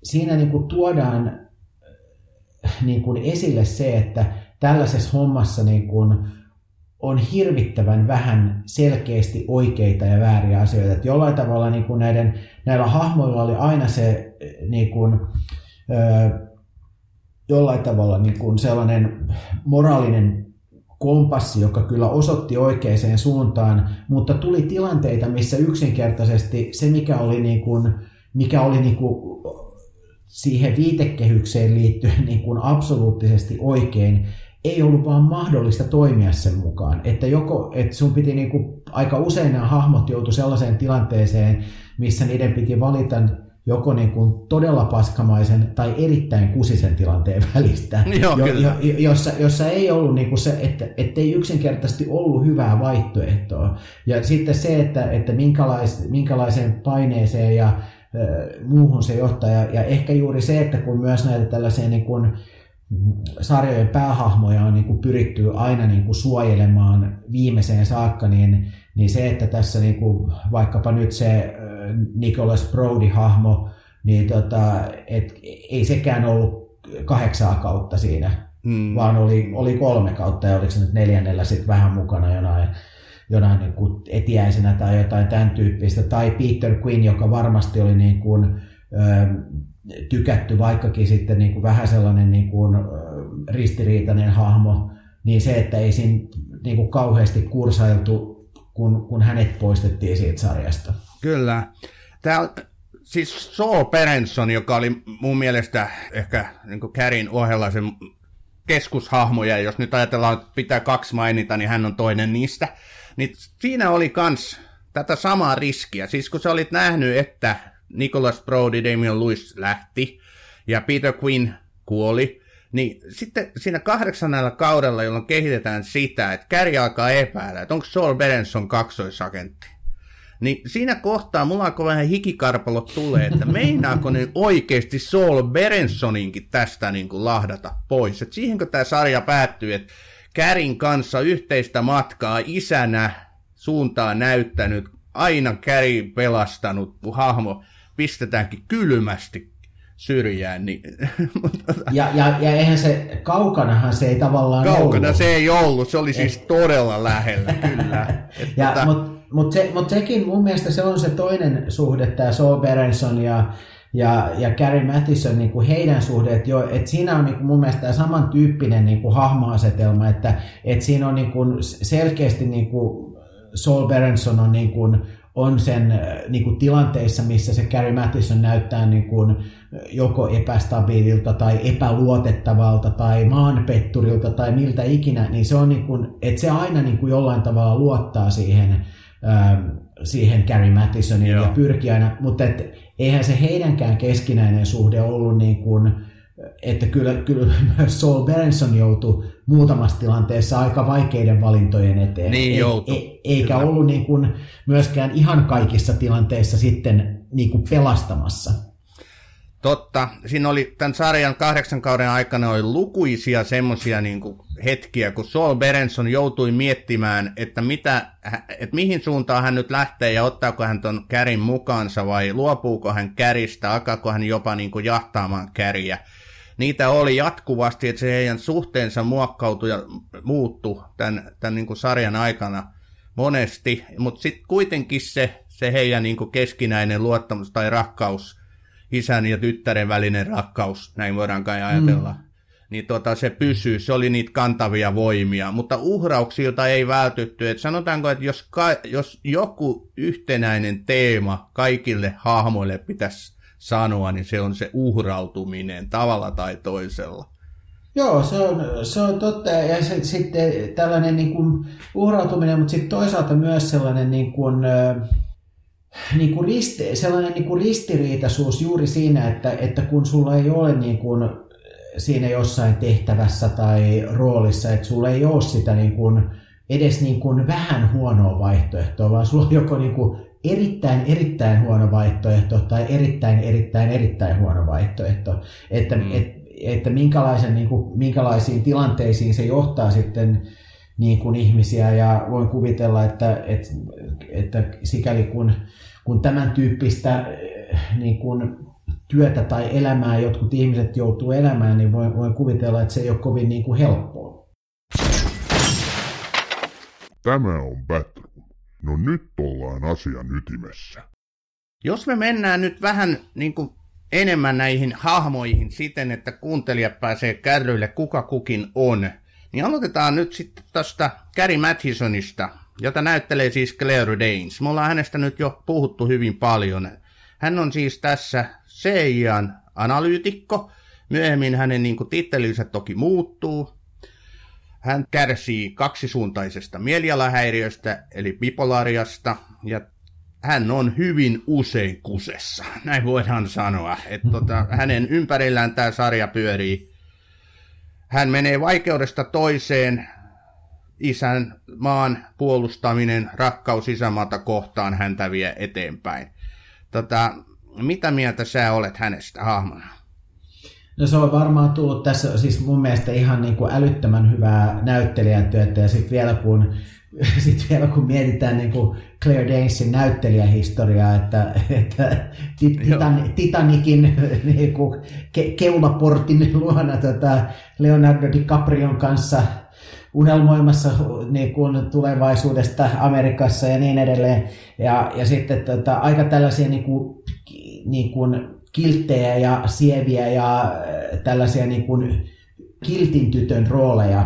siinä niin kuin tuodaan niin kuin esille se, että tällaisessa hommassa niin kuin, on hirvittävän vähän selkeästi oikeita ja vääriä asioita. Että jollain tavalla niin kuin näiden, näillä hahmoilla oli aina se niin kuin, ö, jollain tavalla niin kuin sellainen moraalinen kompassi, joka kyllä osoitti oikeaan suuntaan, mutta tuli tilanteita, missä yksinkertaisesti se, mikä oli, niin kuin, mikä oli niin kuin siihen viitekehykseen liittyen niin kuin absoluuttisesti oikein, ei ollut vaan mahdollista toimia sen mukaan. Että, joko, että sun piti niinku, aika usein nämä hahmot joutu sellaiseen tilanteeseen, missä niiden piti valita joko niin kuin todella paskamaisen tai erittäin kusisen tilanteen välistä, Joo, jo, jo, jossa, jossa ei ollut niin kuin se, että ettei yksinkertaisesti ollut hyvää vaihtoehtoa. Ja sitten se, että, että minkälais, minkälaiseen paineeseen ja äh, muuhun se johtaa. Ja, ja ehkä juuri se, että kun myös näitä tällaisia niin kuin, sarjojen päähahmoja on niin kuin pyritty aina niin kuin suojelemaan viimeiseen saakka, niin, niin se, että tässä niin kuin, vaikkapa nyt se Nicholas Brody-hahmo, niin tota, et, ei sekään ollut kahdeksaa kautta siinä, mm. vaan oli, oli kolme kautta ja oliko se nyt neljännellä sitten vähän mukana jonain, jonain niin kuin etiäisenä tai jotain tämän tyyppistä. Tai Peter Quinn, joka varmasti oli niin kuin, tykätty, vaikkakin sitten niin kuin vähän sellainen niin kuin ristiriitainen hahmo, niin se, että ei siinä niin kuin kauheasti kursailtu, kun, kun hänet poistettiin siitä sarjasta. Kyllä. Tämä siis Saul Perenson, joka oli mun mielestä ehkä niin Kärin ohella sen keskushahmoja, jos nyt ajatellaan, että pitää kaksi mainita, niin hän on toinen niistä. Niin siinä oli kans tätä samaa riskiä. Siis kun sä olit nähnyt, että Nicholas Brody, Damian Lewis lähti ja Peter Quinn kuoli, niin sitten siinä kahdeksannella kaudella, jolloin kehitetään sitä, että Käri alkaa epäillä, että onko Saul Berenson kaksoisagentti. Niin siinä kohtaa mulla alkoi vähän hikikarpalot tulee, että meinaako ne oikeasti Saul Berensoninkin tästä niin kuin lahdata pois. Että siihenkö tämä sarja päättyy, että Kärin kanssa yhteistä matkaa isänä suuntaan näyttänyt, aina Käri pelastanut hahmo pistetäänkin kylmästi syrjään. Niin, ja, ja, ja eihän se, kaukanahan se ei tavallaan Kaukana ollut. se ei ollut, se oli siis Et... todella lähellä, kyllä. ja, tota... Mutta mut se, mut sekin mun mielestä se on se toinen suhde, tämä Saul Berenson ja, ja, ja Gary Mathison, niin kuin heidän suhde, että, jo, että siinä on niin kuin mun mielestä tämä samantyyppinen niin kuin hahmoasetelma, että, että siinä on niin kuin selkeästi niin kuin Saul Berenson on, niin kuin, on sen niin kuin tilanteissa, missä se Gary Mathison näyttää niin kuin, joko epästabiililta tai epäluotettavalta tai maanpetturilta tai miltä ikinä, niin se on niin kuin, että se aina niin kuin jollain tavalla luottaa siihen, siihen Gary Mattisoniin Joo. ja pyrkii aina, mutta et, eihän se heidänkään keskinäinen suhde ollut niin kuin, että kyllä, kyllä myös Saul Berenson joutui muutamassa tilanteessa aika vaikeiden valintojen eteen. Niin joutui. E, eikä kyllä. ollut niin kuin myöskään ihan kaikissa tilanteissa sitten niin kuin pelastamassa. Totta. Siinä oli tämän sarjan kahdeksan kauden aikana oli lukuisia semmoisia niin hetkiä, kun Saul Berenson joutui miettimään, että, mitä, että mihin suuntaan hän nyt lähtee ja ottaako hän ton kärin mukaansa vai luopuuko hän käristä, alkaako hän jopa niin kuin jahtaamaan käriä. Niitä oli jatkuvasti, että se heidän suhteensa muokkautui ja muuttui tämän, tämän niin kuin sarjan aikana monesti, mutta sitten kuitenkin se, se heidän niin kuin keskinäinen luottamus tai rakkaus – isän ja tyttären välinen rakkaus, näin voidaan kai ajatella. Mm. Niin tota, se pysyy, se oli niitä kantavia voimia, mutta uhrauksilta ei vältytty. Et sanotaanko, että jos, ka- jos joku yhtenäinen teema kaikille hahmoille pitäisi sanoa, niin se on se uhrautuminen tavalla tai toisella. Joo, se on, se on totta. Ja sitten tällainen niin kuin uhrautuminen, mutta sitten toisaalta myös sellainen niin kuin, niin kuin risti, sellainen niin kuin ristiriitaisuus juuri siinä, että, että kun sulla ei ole niin kuin siinä jossain tehtävässä tai roolissa, että sulla ei ole sitä niin kuin, edes niin kuin vähän huonoa vaihtoehtoa, vaan sulla on joko niin kuin erittäin, erittäin huono vaihtoehto tai erittäin, erittäin, erittäin huono vaihtoehto. Että, mm. et, että minkälaisen, niin kuin, minkälaisiin tilanteisiin se johtaa sitten niin kuin ihmisiä ja voin kuvitella, että, että, että sikäli kun, kun tämän tyyppistä niin kuin työtä tai elämää jotkut ihmiset joutuu elämään, niin voin, voin kuvitella, että se ei ole kovin niin kuin helppoa. Tämä on Batroom. No nyt ollaan asian ytimessä. Jos me mennään nyt vähän niin kuin enemmän näihin hahmoihin siten, että kuuntelija pääsee kärryille kuka kukin on, niin aloitetaan nyt sitten tästä Gary Mathisonista, jota näyttelee siis Claire Danes. Me ollaan hänestä nyt jo puhuttu hyvin paljon. Hän on siis tässä CIAn analyytikko. Myöhemmin hänen niin kuin, tittelinsä toki muuttuu. Hän kärsii kaksisuuntaisesta mielialahäiriöstä, eli bipolariasta, ja hän on hyvin usein kusessa. Näin voidaan sanoa. Että tota, hänen ympärillään tämä sarja pyörii hän menee vaikeudesta toiseen, isän maan puolustaminen, rakkaus isämaata kohtaan häntä vie eteenpäin. Tota, mitä mieltä sä olet hänestä hahmona? No se on varmaan tullut tässä siis mun mielestä ihan niin kuin älyttömän hyvää näyttelijän työtä ja sitten vielä kun sitten vielä kun mietitään niin kuin Claire Danesin näyttelijähistoriaa, että, että titan, Titanikin niin kuin ke, keulaportin luona tota Leonardo DiCaprion kanssa unelmoimassa niin kuin tulevaisuudesta Amerikassa ja niin edelleen. Ja, ja sitten tota, aika tällaisia niin kuin, niin kuin kilttejä ja sieviä ja äh, tällaisia niin kuin kiltin tytön rooleja,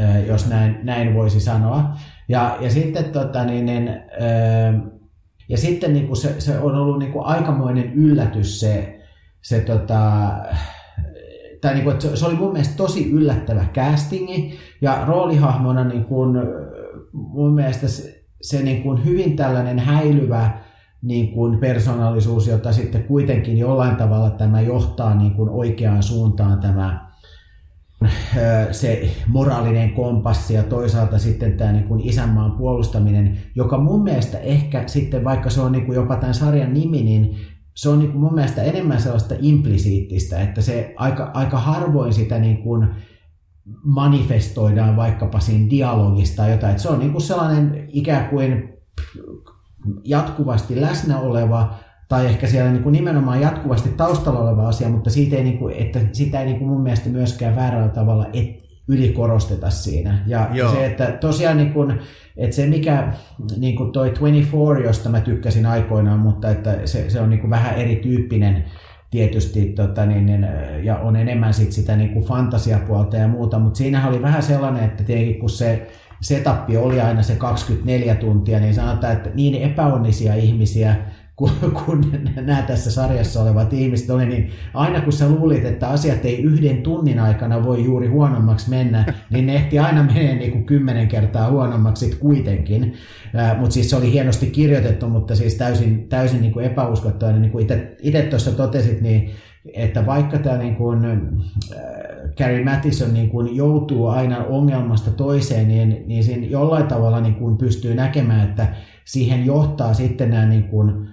äh, jos näin, näin voisi sanoa. Ja, ja sitten, tota, niin, niin, ja sitten niin kuin se, se on ollut niin kuin aikamoinen yllätys se, se tota, tai niin kuin, että se oli mun mielestä tosi yllättävä castingi, ja roolihahmona niin kuin, mun mielestä se, se niin kuin hyvin tällainen häilyvä niin kuin persoonallisuus, jota sitten kuitenkin jollain tavalla tämä johtaa niin kuin oikeaan suuntaan tämä se moraalinen kompassi ja toisaalta sitten tämä niin kuin isänmaan puolustaminen, joka mun mielestä ehkä sitten, vaikka se on niin kuin jopa tämän sarjan nimi, niin se on niin kuin mun mielestä enemmän sellaista implisiittistä, että se aika, aika harvoin sitä niin kuin manifestoidaan vaikkapa siinä dialogista tai jotain. Että se on niin kuin sellainen ikään kuin jatkuvasti läsnä oleva tai ehkä siellä niin kuin nimenomaan jatkuvasti taustalla oleva asia, mutta siitä ei, niin kuin, että sitä ei niin kuin mun mielestä myöskään väärällä tavalla et, ylikorosteta siinä. Ja Joo. se, että tosiaan niin kuin, että se mikä niin kuin toi 24, josta mä tykkäsin aikoinaan, mutta että se, se on niin kuin vähän erityyppinen tietysti tota, niin, niin, ja on enemmän sit sitä niin kuin fantasiapuolta ja muuta, mutta siinä oli vähän sellainen, että tietenkin kun se setappi oli aina se 24 tuntia, niin sanotaan, että niin epäonnisia ihmisiä kun, kun nämä tässä sarjassa olevat ihmiset oli, niin aina kun sä luulit, että asiat ei yhden tunnin aikana voi juuri huonommaksi mennä, niin ne ehti aina menee niin kuin kymmenen kertaa huonommaksi kuitenkin. Mutta siis se oli hienosti kirjoitettu, mutta siis täysin, täysin niin kuin epäuskottavainen. Niin kuin itse tuossa totesit, niin että vaikka tämä niin kuin, Carrie Mattison niin kuin joutuu aina ongelmasta toiseen, niin, niin siinä jollain tavalla niin kuin pystyy näkemään, että siihen johtaa sitten nämä niin kuin,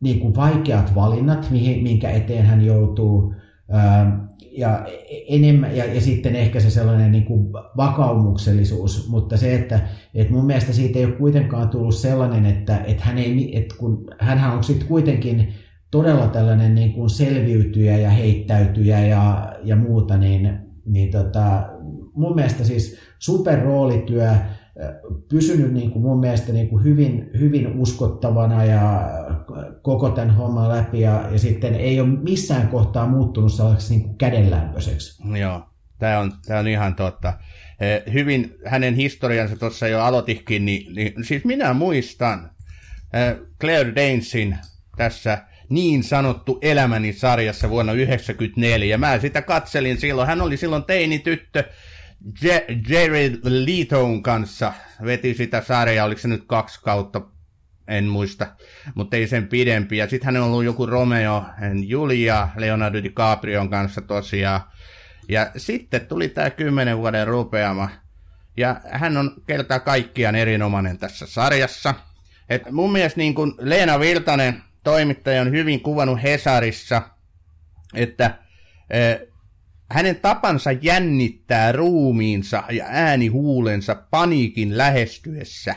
niin kuin vaikeat valinnat, mihin, minkä eteen hän joutuu, ja, enemmän, ja, ja sitten ehkä se sellainen niin kuin vakaumuksellisuus, mutta se, että, että mun mielestä siitä ei ole kuitenkaan tullut sellainen, että, että, hän ei, että kun, hänhän on sitten kuitenkin todella tällainen niin kuin selviytyjä ja heittäytyjä ja, ja muuta, niin, niin tota, mun mielestä siis superroolityö, pysynyt niin kuin mun mielestä niin kuin hyvin, hyvin uskottavana ja koko tämän homman läpi ja, ja sitten ei ole missään kohtaa muuttunut sellaiseksi niin kuin kädenlämpöiseksi. Joo, tämä on, tämä on ihan totta. Hyvin hänen historiansa tuossa jo aloitikin, niin, niin siis minä muistan Claire Danesin tässä niin sanottu elämäni sarjassa vuonna 1994. Mä sitä katselin silloin. Hän oli silloin teini-tyttö Jerry Leton kanssa veti sitä sarjaa, oliko se nyt kaksi kautta, en muista, mutta ei sen pidempi. Ja sitten hän on ollut joku Romeo Julia Leonardo DiCaprion kanssa tosiaan. Ja sitten tuli tämä kymmenen vuoden rupeama. Ja hän on kertaa kaikkiaan erinomainen tässä sarjassa. Et mun mielestä niin kun Leena Virtanen, toimittaja, on hyvin kuvannut Hesarissa, että hänen tapansa jännittää ruumiinsa ja äänihuulensa paniikin lähestyessä.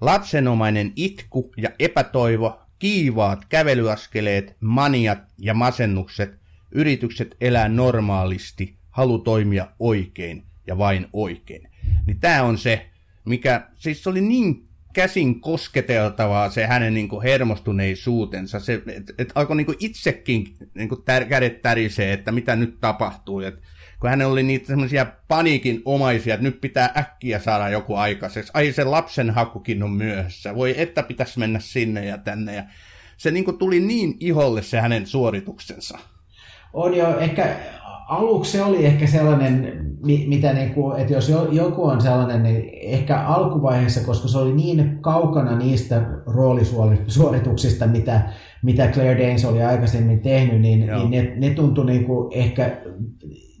Lapsenomainen itku ja epätoivo, kiivaat kävelyaskeleet, maniat ja masennukset, yritykset elää normaalisti, halu toimia oikein ja vain oikein. Niin tämä on se, mikä, siis oli niin käsin kosketeltavaa se hänen niin kuin hermostuneisuutensa. Se, et, et alkoi niin kuin itsekin niin kuin tär, kädet tärisee, että mitä nyt tapahtuu. Et, kun hän oli niitä semmoisia paniikin omaisia, että nyt pitää äkkiä saada joku aikaiseksi. Ai se lapsen hakukin on myöhässä. Voi että pitäisi mennä sinne ja tänne. Ja se niin kuin tuli niin iholle se hänen suorituksensa. On jo ehkä aluksi se oli ehkä sellainen, mitä niin kuin, että jos joku on sellainen, niin ehkä alkuvaiheessa, koska se oli niin kaukana niistä roolisuorituksista, mitä, mitä Claire Danes oli aikaisemmin tehnyt, niin, niin ne, ne tuntui niin kuin ehkä,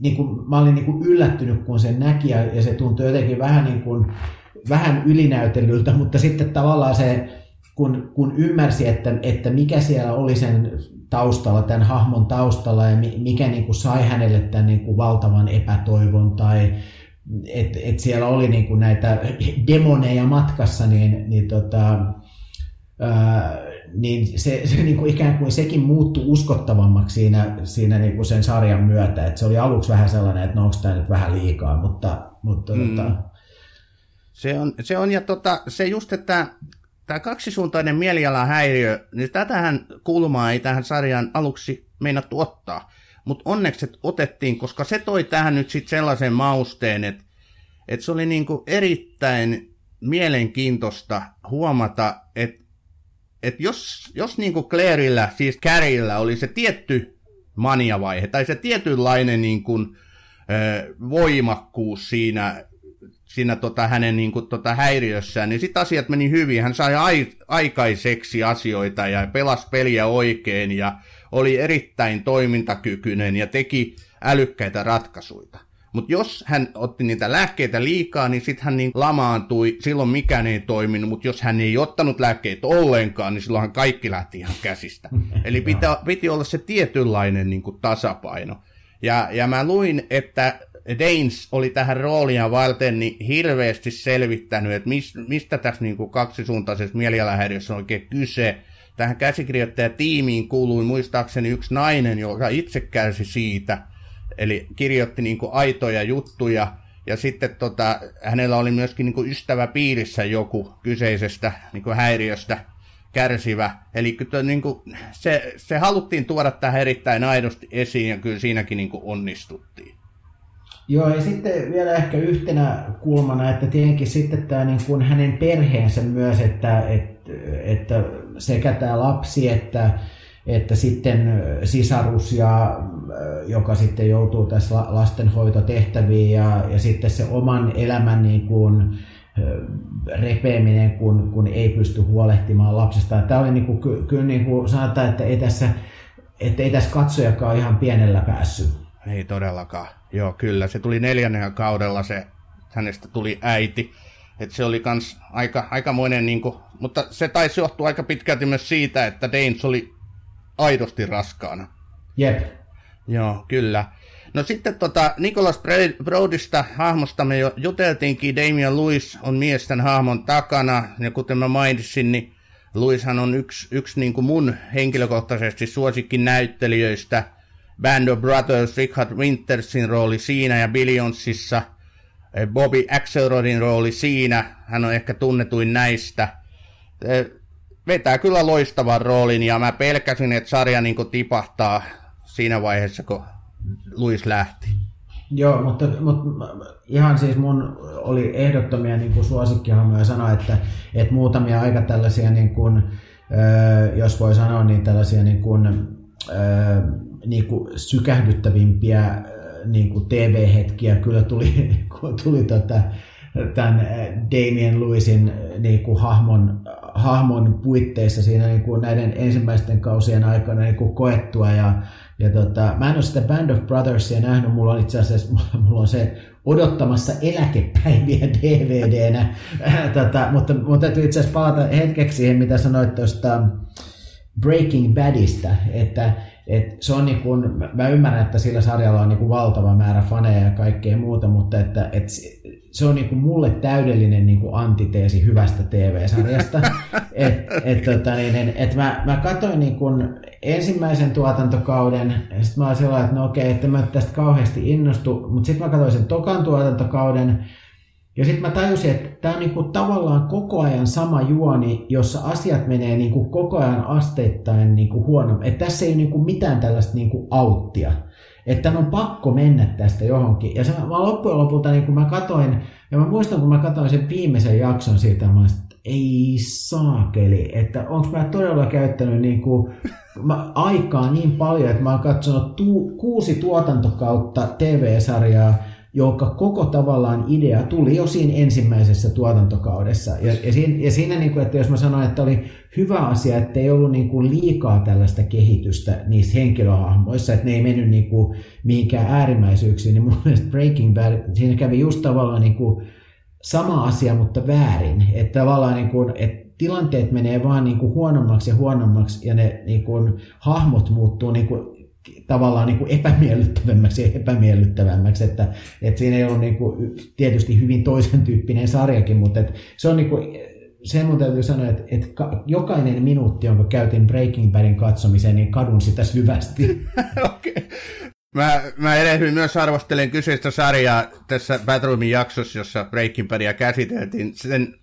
niin kuin, mä olin niin kuin yllättynyt, kun sen näki, ja, ja se tuntui jotenkin vähän, niin kuin, vähän ylinäytellyltä, mutta sitten tavallaan se, kun, kun ymmärsi, että, että mikä siellä oli sen taustalla, tämän hahmon taustalla ja mikä niin kuin sai hänelle tämän niin kuin valtavan epätoivon tai että et siellä oli niin kuin näitä demoneja matkassa, niin, niin, tota, ää, niin se, se niin kuin ikään kuin sekin muuttui uskottavammaksi siinä, siinä niin kuin sen sarjan myötä. Et se oli aluksi vähän sellainen, että no onko tämä nyt vähän liikaa, mutta, mutta mm. tota... se, on, se on, ja tota, se just, että tämä kaksisuuntainen mielialahäiriö, niin tätähän kulmaa ei tähän sarjaan aluksi meinattu ottaa. Mutta onneksi otettiin, koska se toi tähän nyt sitten sellaisen mausteen, että, että se oli niinku erittäin mielenkiintoista huomata, että, että jos, jos niinku Clairillä, siis Carrillä oli se tietty maniavaihe, tai se tietynlainen niinku, voimakkuus siinä siinä tota, hänen niin kuin, tota, häiriössään, niin sitten asiat meni hyvin. Hän sai ai, aikaiseksi asioita ja pelasi peliä oikein ja oli erittäin toimintakykyinen ja teki älykkäitä ratkaisuja. Mutta jos hän otti niitä lääkkeitä liikaa, niin sitten hän niin lamaantui, silloin mikään ei toiminut, mutta jos hän ei ottanut lääkkeitä ollenkaan, niin silloinhan kaikki lähti ihan käsistä. Eli piti, piti olla se tietynlainen niin kuin tasapaino. Ja, ja mä luin, että Danes oli tähän roolia varten niin hirveästi selvittänyt, että mis, mistä tässä niin kuin kaksisuuntaisessa mielialahäiriössä on oikein kyse. tähän käsikirjoittajatiimiin kuului muistaakseni yksi nainen, joka itse kärsi siitä, eli kirjoitti niin kuin aitoja juttuja, ja sitten tota, hänellä oli myöskin niin kuin ystävä piirissä joku kyseisestä niin kuin häiriöstä kärsivä. Eli kyllä niin kuin, se, se haluttiin tuoda tähän erittäin aidosti esiin, ja kyllä siinäkin niin kuin onnistuttiin. Joo, ja sitten vielä ehkä yhtenä kulmana, että tietenkin sitten tämä niin kuin hänen perheensä myös, että, että, että sekä tämä lapsi että, että sitten sisarus, ja, joka sitten joutuu tässä lastenhoitotehtäviin ja, ja sitten se oman elämän niin kuin, repeäminen, kun, kun ei pysty huolehtimaan lapsesta. Tämä oli niin kuin, kyllä niin kuin sanotaan, että ei tässä, että ei tässä katsojakaan ihan pienellä päässyt. Ei todellakaan. Joo, kyllä. Se tuli neljännen kaudella, se, hänestä tuli äiti. Et se oli kans aika, aikamoinen, niin kuin, mutta se taisi johtua aika pitkälti myös siitä, että Danes oli aidosti raskaana. Jep. Joo, kyllä. No sitten tota, Nicholas Broadista hahmosta me jo juteltiinkin, Damian Lewis on miesten hahmon takana, ja kuten mä mainitsin, niin Lewishan on yksi, yksi niin kuin mun henkilökohtaisesti suosikkin näyttelijöistä – Band of Brothers, Richard Wintersin rooli siinä ja Billionsissa, eh, Bobby Axelrodin rooli siinä, hän on ehkä tunnetuin näistä. Eh, vetää kyllä loistavan roolin ja mä pelkäsin, että sarja niin tipahtaa siinä vaiheessa, kun Luis lähti. Joo, mutta, mutta ihan siis mun oli ehdottomia niin suosikkihahmoja sanoa, että, että muutamia aika tällaisia, niin kuin, jos voi sanoa, niin tällaisia niin kuin, niin kuin sykähdyttävimpiä äh, niin kuin TV-hetkiä kyllä tuli, tuli tota, tämän äh, Damien Lewisin äh, niin kuin hahmon, hahmon puitteissa siinä niin kuin näiden ensimmäisten kausien aikana niin kuin koettua. Ja, ja tota, mä en ole sitä Band of Brothersia nähnyt, mulla on itse asiassa mulla on se odottamassa eläkepäiviä DVDnä, tota, mutta, mutta täytyy itse asiassa palata hetkeksi siihen, mitä sanoit tuosta Breaking Badista, että et se on niin kun, mä ymmärrän, että sillä sarjalla on niin valtava määrä faneja ja kaikkea muuta, mutta että, et se on niin mulle täydellinen niin antiteesi hyvästä TV-sarjasta. et, et, tota, niin, et mä, mä katsoin niin kun ensimmäisen tuotantokauden, ja sitten mä olin sellainen, että no okei, että mä tästä kauheasti innostu, mutta sitten mä katsoin sen tokan tuotantokauden, ja sitten mä tajusin, että tämä on niinku tavallaan koko ajan sama juoni, jossa asiat menee niinku koko ajan asteittain niinku huono. Että tässä ei ole niinku mitään tällaista niinku auttia. Että on pakko mennä tästä johonkin. Ja se, mä loppujen lopulta, niin kun mä katoin, ja mä muistan, kun mä katoin sen viimeisen jakson siitä, mä olisin, että ei saakeli, että onko mä todella käyttänyt niin kuin, mä, aikaa niin paljon, että mä oon katsonut tu, kuusi tuotantokautta TV-sarjaa, jonka koko tavallaan idea tuli jo siinä ensimmäisessä tuotantokaudessa. Ja, ja siinä, ja siinä niin kuin, että jos mä sanoin, että oli hyvä asia, että ei ollut niin kuin liikaa tällaista kehitystä niissä henkilöhahmoissa, että ne ei mennyt niin kuin mihinkään äärimmäisyyksiin, niin mun mielestä Breaking Bad, siinä kävi just tavallaan niin kuin sama asia, mutta väärin. Että tavallaan niin kuin, että tilanteet menee vaan niin kuin huonommaksi ja huonommaksi ja ne niin kuin, hahmot muuttuu niin kuin tavallaan niin kuin epämiellyttävämmäksi ja epämiellyttävämmäksi, että, että siinä ei ollut niin kuin, tietysti hyvin toisen tyyppinen sarjakin, mutta että se on niin kuin, sen mun täytyy sanoa, että, että jokainen minuutti, jonka käytin Breaking Badin katsomiseen, niin kadun sitä syvästi. okay. Mä, mä edelleen myös arvostelen kyseistä sarjaa tässä Batroomin jaksossa, jossa Breaking Badia käsiteltiin. Sen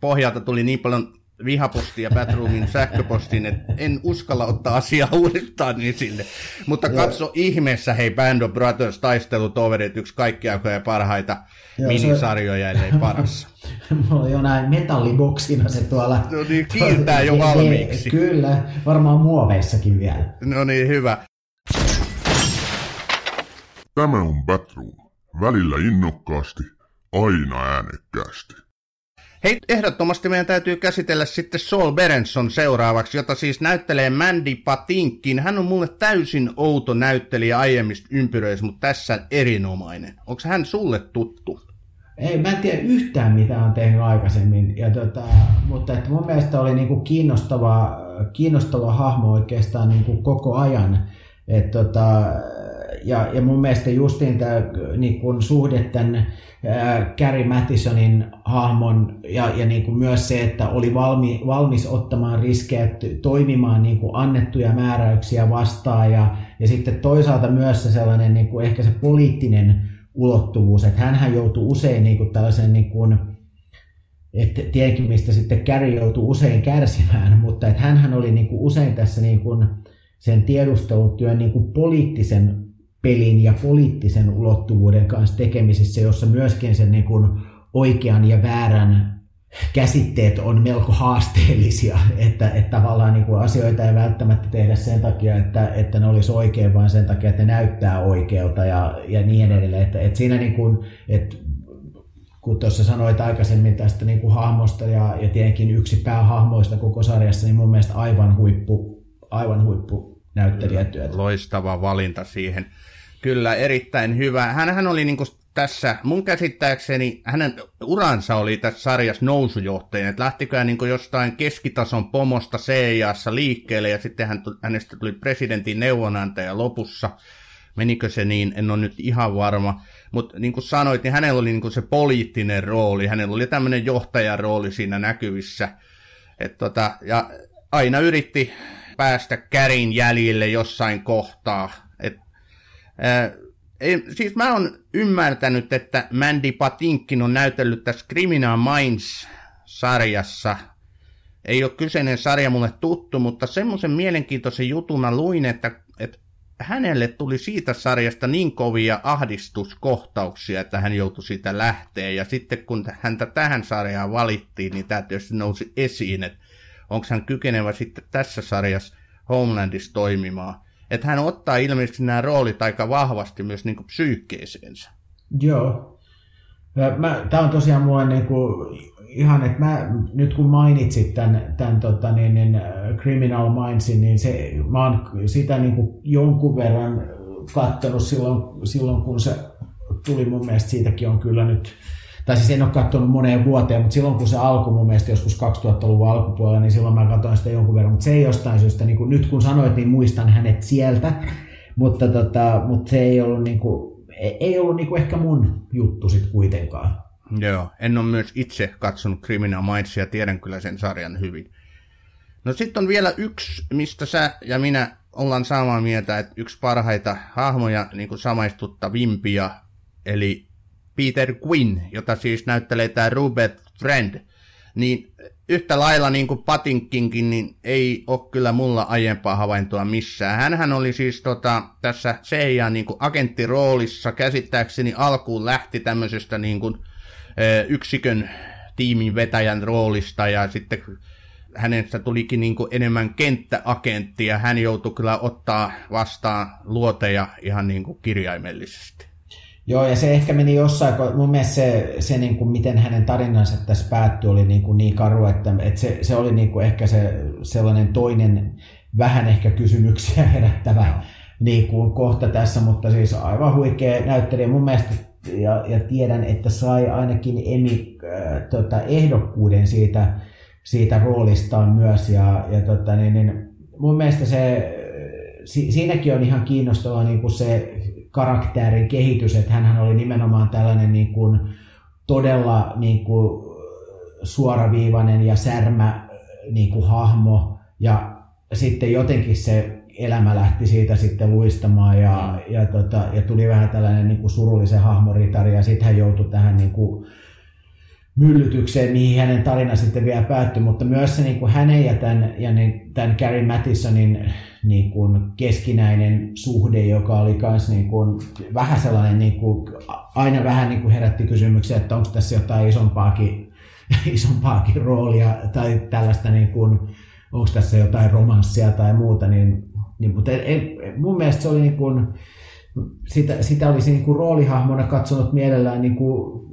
pohjalta tuli niin paljon vihapostia Batroomin sähköpostiin, että en uskalla ottaa asiaa uudestaan esille. Mutta katso Joo. ihmeessä, hei Band of Brothers taistelutoverit, yksi kaikkiaikoja parhaita Joo, minisarjoja, ellei paras. Mulla on jo näin metalliboksina se tuolla. No niin, kiiltää jo valmiiksi. Kyllä, varmaan muoveissakin vielä. No niin, hyvä. Tämä on Batroom. Välillä innokkaasti, aina äänekkäästi. Hei, ehdottomasti meidän täytyy käsitellä sitten Saul Berenson seuraavaksi, jota siis näyttelee Mandy Patinkin. Hän on mulle täysin outo näyttelijä aiemmista ympyröissä, mutta tässä erinomainen. Onko hän sulle tuttu? Ei, mä en tiedä yhtään mitä on tehnyt aikaisemmin, ja tota, mutta että mun mielestä oli niinku kiinnostava, kiinnostava hahmo oikeastaan niinku koko ajan. Et tota, ja, ja mun mielestä justiin tämä niin kun suhde tämän Gary Mattisonin hahmon ja, ja niin kuin myös se, että oli valmi, valmis ottamaan riskejä, toimimaan niin annettuja määräyksiä vastaan ja, ja sitten toisaalta myös se sellainen niin ehkä se poliittinen ulottuvuus, että hän joutui usein niin tällaisen niin kuin, että tietenkin mistä sitten Gary joutui usein kärsimään, mutta että hän oli niin kuin usein tässä niin kuin sen tiedustelutyön niin kuin poliittisen pelin ja poliittisen ulottuvuuden kanssa tekemisissä, jossa myöskin sen niin kuin oikean ja väärän käsitteet on melko haasteellisia, että, että tavallaan niin kuin asioita ei välttämättä tehdä sen takia, että, että ne olisi oikein, vaan sen takia, että ne näyttää oikealta ja, ja niin edelleen. Että, että siinä niin kuin, että kun tuossa sanoit aikaisemmin tästä niin kuin hahmosta ja, ja tietenkin yksi päähahmoista koko sarjassa, niin mun mielestä aivan huippu, aivan huippu näyttelijätyötä. Loistava valinta siihen. Kyllä, erittäin hyvä. Hänhän oli niin kuin tässä, mun käsittääkseni, hänen uransa oli tässä sarjassa nousujohtajana, että lähtikö hän niin jostain keskitason pomosta CIAssa liikkeelle ja sitten hän, hänestä tuli presidentin neuvonantaja lopussa. Menikö se niin, en ole nyt ihan varma. Mutta niin kuin sanoit, niin hänellä oli niin kuin se poliittinen rooli, hänellä oli tämmöinen johtajan rooli siinä näkyvissä. Et tota, ja aina yritti päästä kärin jäljille jossain kohtaa. Ei, siis mä oon ymmärtänyt, että Mandy Patinkin on näytellyt tässä Criminal Minds-sarjassa. Ei ole kyseinen sarja mulle tuttu, mutta semmoisen mielenkiintoisen jutuna luin, että, että hänelle tuli siitä sarjasta niin kovia ahdistuskohtauksia, että hän joutui siitä lähteä. Ja sitten kun häntä tähän sarjaan valittiin, niin tämä tietysti nousi esiin, että onko hän kykenevä sitten tässä sarjassa Homelandissa toimimaan. Että hän ottaa ilmeisesti nämä roolit aika vahvasti myös niin kuin psyykkeeseensä. Joo. Tämä on tosiaan mulle niin kuin ihan, että mä, nyt kun mainitsit tämän, tämän tota, niin, niin, Criminal Mindsin, niin se, mä oon sitä niin kuin jonkun verran katsonut silloin, silloin, kun se tuli mun mielestä siitäkin on kyllä nyt tai siis en ole katsonut moneen vuoteen, mutta silloin kun se alkoi mun mielestä joskus 2000-luvun alkupuolella, niin silloin mä katsoin sitä jonkun verran, mutta se ei jostain syystä, niin kuin, nyt kun sanoit, niin muistan hänet sieltä, mutta, tota, mutta se ei ollut, niin kuin, ei ollut niin kuin ehkä mun juttu sitten kuitenkaan. Joo, en ole myös itse katsonut Criminal Minds ja tiedän kyllä sen sarjan hyvin. No sitten on vielä yksi, mistä sä ja minä ollaan samaa mieltä, että yksi parhaita hahmoja, niin kuin samaistuttavimpia, eli Peter Quinn, jota siis näyttelee tämä Rupert Friend, niin yhtä lailla niin kuin Patinkinkin, niin ei ole kyllä mulla aiempaa havaintoa missään. Hänhän oli siis tota, tässä CIA niin kuin agenttiroolissa, käsittääkseni alkuun lähti tämmöisestä niin kuin, yksikön tiimin vetäjän roolista ja sitten hänestä tulikin niin kuin enemmän kenttäagentti ja hän joutui kyllä ottaa vastaan luoteja ihan niin kuin kirjaimellisesti. Joo, ja se ehkä meni jossain, kun mun mielestä se, se niin kuin miten hänen tarinansa tässä päättyi, oli niin, kuin niin karu, että, että se, se oli niin kuin ehkä se sellainen toinen vähän ehkä kysymyksiä herättävä niin kuin kohta tässä, mutta siis aivan huikea näyttelijä. Mun mielestä ja, ja tiedän, että sai ainakin Emi äh, tota, ehdokkuuden siitä, siitä roolistaan myös. Ja, ja tota, niin, niin, mun mielestä se, si, siinäkin on ihan kiinnostavaa niin kuin se karakterin kehitys, että hän oli nimenomaan tällainen niin kuin, todella niin kuin, suoraviivainen ja särmä niin kuin, hahmo. Ja sitten jotenkin se elämä lähti siitä sitten luistamaan ja, ja, tota, ja tuli vähän tällainen niin kuin surullisen hahmoritari ja sitten hän joutui tähän niin kuin myllytykseen, mihin hänen tarina sitten vielä päättyi, mutta myös se niin kuin hänen ja tämän, ja niin, tämän Gary Mattisonin niin kuin keskinäinen suhde, joka oli myös niin kuin, vähän sellainen, niin kuin, aina vähän niin kuin herätti kysymyksiä, että onko tässä jotain isompaakin, isompaakin roolia tai tällaista, niin kuin, onko tässä jotain romanssia tai muuta, niin niin, mutta ei, mun mielestä se oli niin kuin, sitä, sitä olisi niin kuin roolihahmona katsonut mielellään niin kuin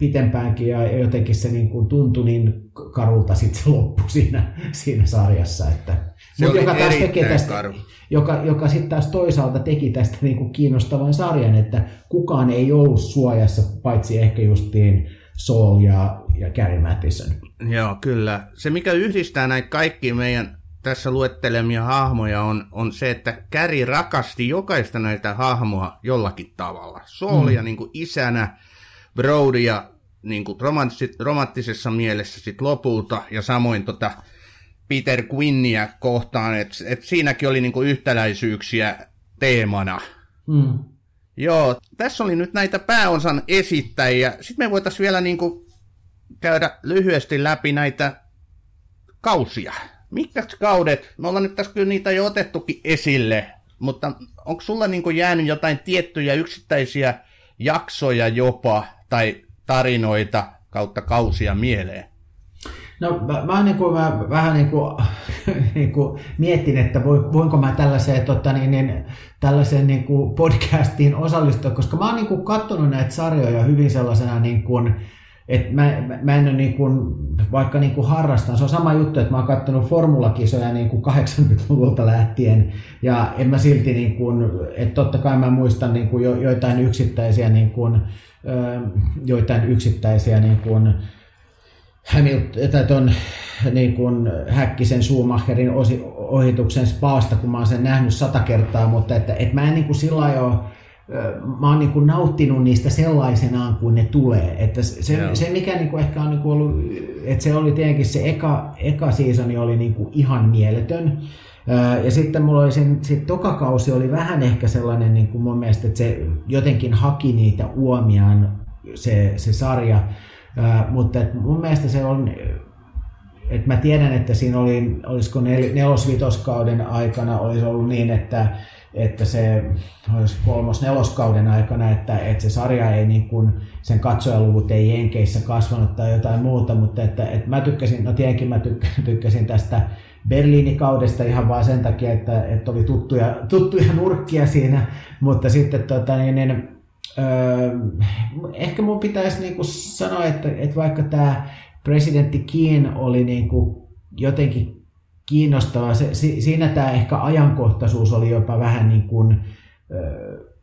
pitempäänkin ja jotenkin se niin kuin tuntui niin karulta sitten se loppu siinä, siinä sarjassa. Että, se mutta joka taas tekee tästä, karu. joka, joka sitten taas toisaalta teki tästä niin kuin kiinnostavan sarjan, että kukaan ei ollut suojassa, paitsi ehkä justiin Saul ja, ja Gary Mattison. Joo, kyllä. Se mikä yhdistää näitä kaikki meidän tässä luettelemia hahmoja on, on se, että Käri rakasti jokaista näitä hahmoa jollakin tavalla. Soolia mm. niin kuin isänä, Brodia niin kuin romanttisessa mielessä sit lopulta, ja samoin tota Peter Quinnia kohtaan, että et siinäkin oli niin kuin yhtäläisyyksiä teemana. Mm. Joo, tässä oli nyt näitä pääosan esittäjiä. Sitten me voitaisiin vielä niin kuin käydä lyhyesti läpi näitä kausia. Mitkä kaudet? Me ollaan nyt tässä kyllä niitä jo otettukin esille, mutta onko sulla niin kuin jäänyt jotain tiettyjä yksittäisiä jaksoja jopa, tai tarinoita kautta kausia mieleen? No mä, mä, niin kuin, mä vähän niin kuin, niin kuin mietin, että voinko mä tällaiseen, tota, niin, niin, tällaiseen niin kuin podcastiin osallistua, koska mä oon niin kuin katsonut näitä sarjoja hyvin sellaisena niin kuin, et mä, mä en ole niin kuin, vaikka niin kuin harrastan, se on sama juttu, että mä oon katsonut formulakisoja niin kuin 80-luvulta lähtien. Ja en mä silti, niin kuin, että totta kai mä muistan niin kuin jo, joitain yksittäisiä, niin kuin, joitain yksittäisiä niin kuin, Hamilton, ton, niin kuin Häkkisen Schumacherin ohituksen spaasta, kun mä oon sen nähnyt sata kertaa, mutta että, että mä en niin kuin sillä ole mä oon niin kuin nauttinut niistä sellaisenaan kuin ne tulee. Että se, se mikä niin kuin ehkä on niin kuin ollut, että se oli tietenkin se eka, eka seasoni oli niin kuin ihan mieletön. Ja sitten mulla oli sen, sit tokakausi oli vähän ehkä sellainen niin kuin mun mielestä, että se jotenkin haki niitä uomiaan se, se sarja. Mutta et mun mielestä se on, että mä tiedän, että siinä oli, olisiko nel, nelosvitoskauden aikana olisi ollut niin, että että se olisi kolmos-neloskauden aikana, että, että se sarja ei niin kuin, sen katsojaluvut ei Jenkeissä kasvanut tai jotain muuta, mutta että, että mä tykkäsin, no tietenkin mä tykkäsin, tästä Berliinikaudesta ihan vain sen takia, että, että oli tuttuja, tuttuja nurkkia siinä, mutta sitten tota, niin, niin, öö, ehkä mun pitäisi niin kuin sanoa, että, että vaikka tämä presidentti Keen oli niin kuin jotenkin kiinnostavaa. Se, siinä tämä ehkä ajankohtaisuus oli jopa vähän niin kuin,